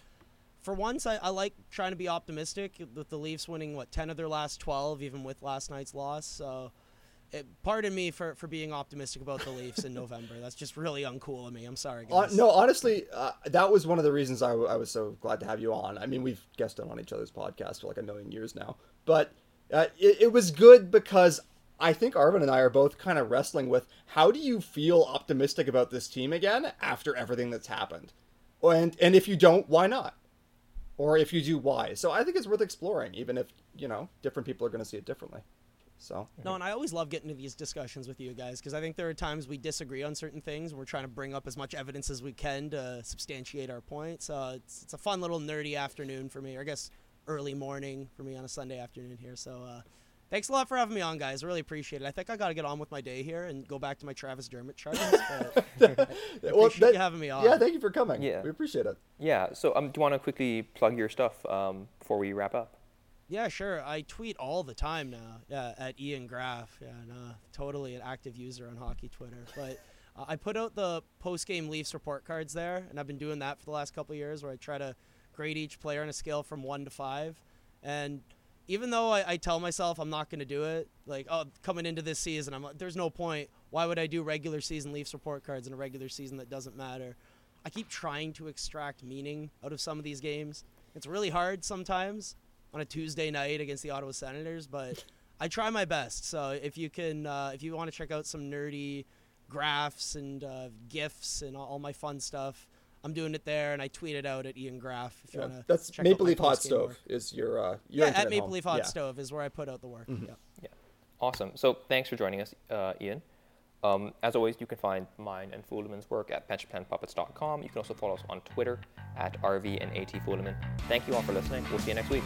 for once, I, I like trying to be optimistic with the Leafs winning, what, 10 of their last 12, even with last night's loss. So. It, pardon me for, for being optimistic about the Leafs in November. That's just really uncool of me. I'm sorry, Uh, no, honestly, uh, that was one of the reasons I, w- I was so glad to have you on. I mean, we've guested on each other's podcast for like a million years now, but uh, it, it was good because I think Arvin and I are both kind of wrestling with how do you feel optimistic about this team again after everything that's happened, and and if you don't, why not? Or if you do, why? So I think it's worth exploring, even if you know different people are going to see it differently. So No, and I always love getting into these discussions with you guys because I think there are times we disagree on certain things. We're trying to bring up as much evidence as we can to substantiate our points. Uh, it's, it's a fun little nerdy afternoon for me, or I guess early morning for me on a Sunday afternoon here. So uh, thanks a lot for having me on, guys. Really appreciate it. I think I got to get on with my day here and go back to my Travis Dermott charges. But well, appreciate that- you having me on. yeah, thank you for coming. Yeah. we appreciate it. Yeah. So um, do you want to quickly plug your stuff um, before we wrap up? Yeah, sure. I tweet all the time now. Yeah, at Ian Graff. Yeah, no, totally an active user on hockey Twitter. But uh, I put out the post-game Leafs report cards there, and I've been doing that for the last couple of years, where I try to grade each player on a scale from one to five. And even though I, I tell myself I'm not going to do it, like oh, coming into this season, I'm like, there's no point. Why would I do regular season Leafs report cards in a regular season that doesn't matter? I keep trying to extract meaning out of some of these games. It's really hard sometimes on a Tuesday night against the Ottawa Senators, but I try my best. So if you can, uh, if you want to check out some nerdy graphs and uh, gifs and all, all my fun stuff, I'm doing it there, and I tweet it out at Ian Graff. If you Yeah, want to, that's check Maple out Leaf Hot Stove work. is your uh, your Yeah, at Maple home. Leaf Hot Yeah. Stove is where I put out the work. Mhm. Yeah. Awesome. So thanks for joining us, uh, Ian. Um, as always, you can find mine and Fulemin's work at pensionplanpuppets.com. You can also follow us on Twitter at RV and AT Fuleman. Thank you all for listening. We'll see you next week.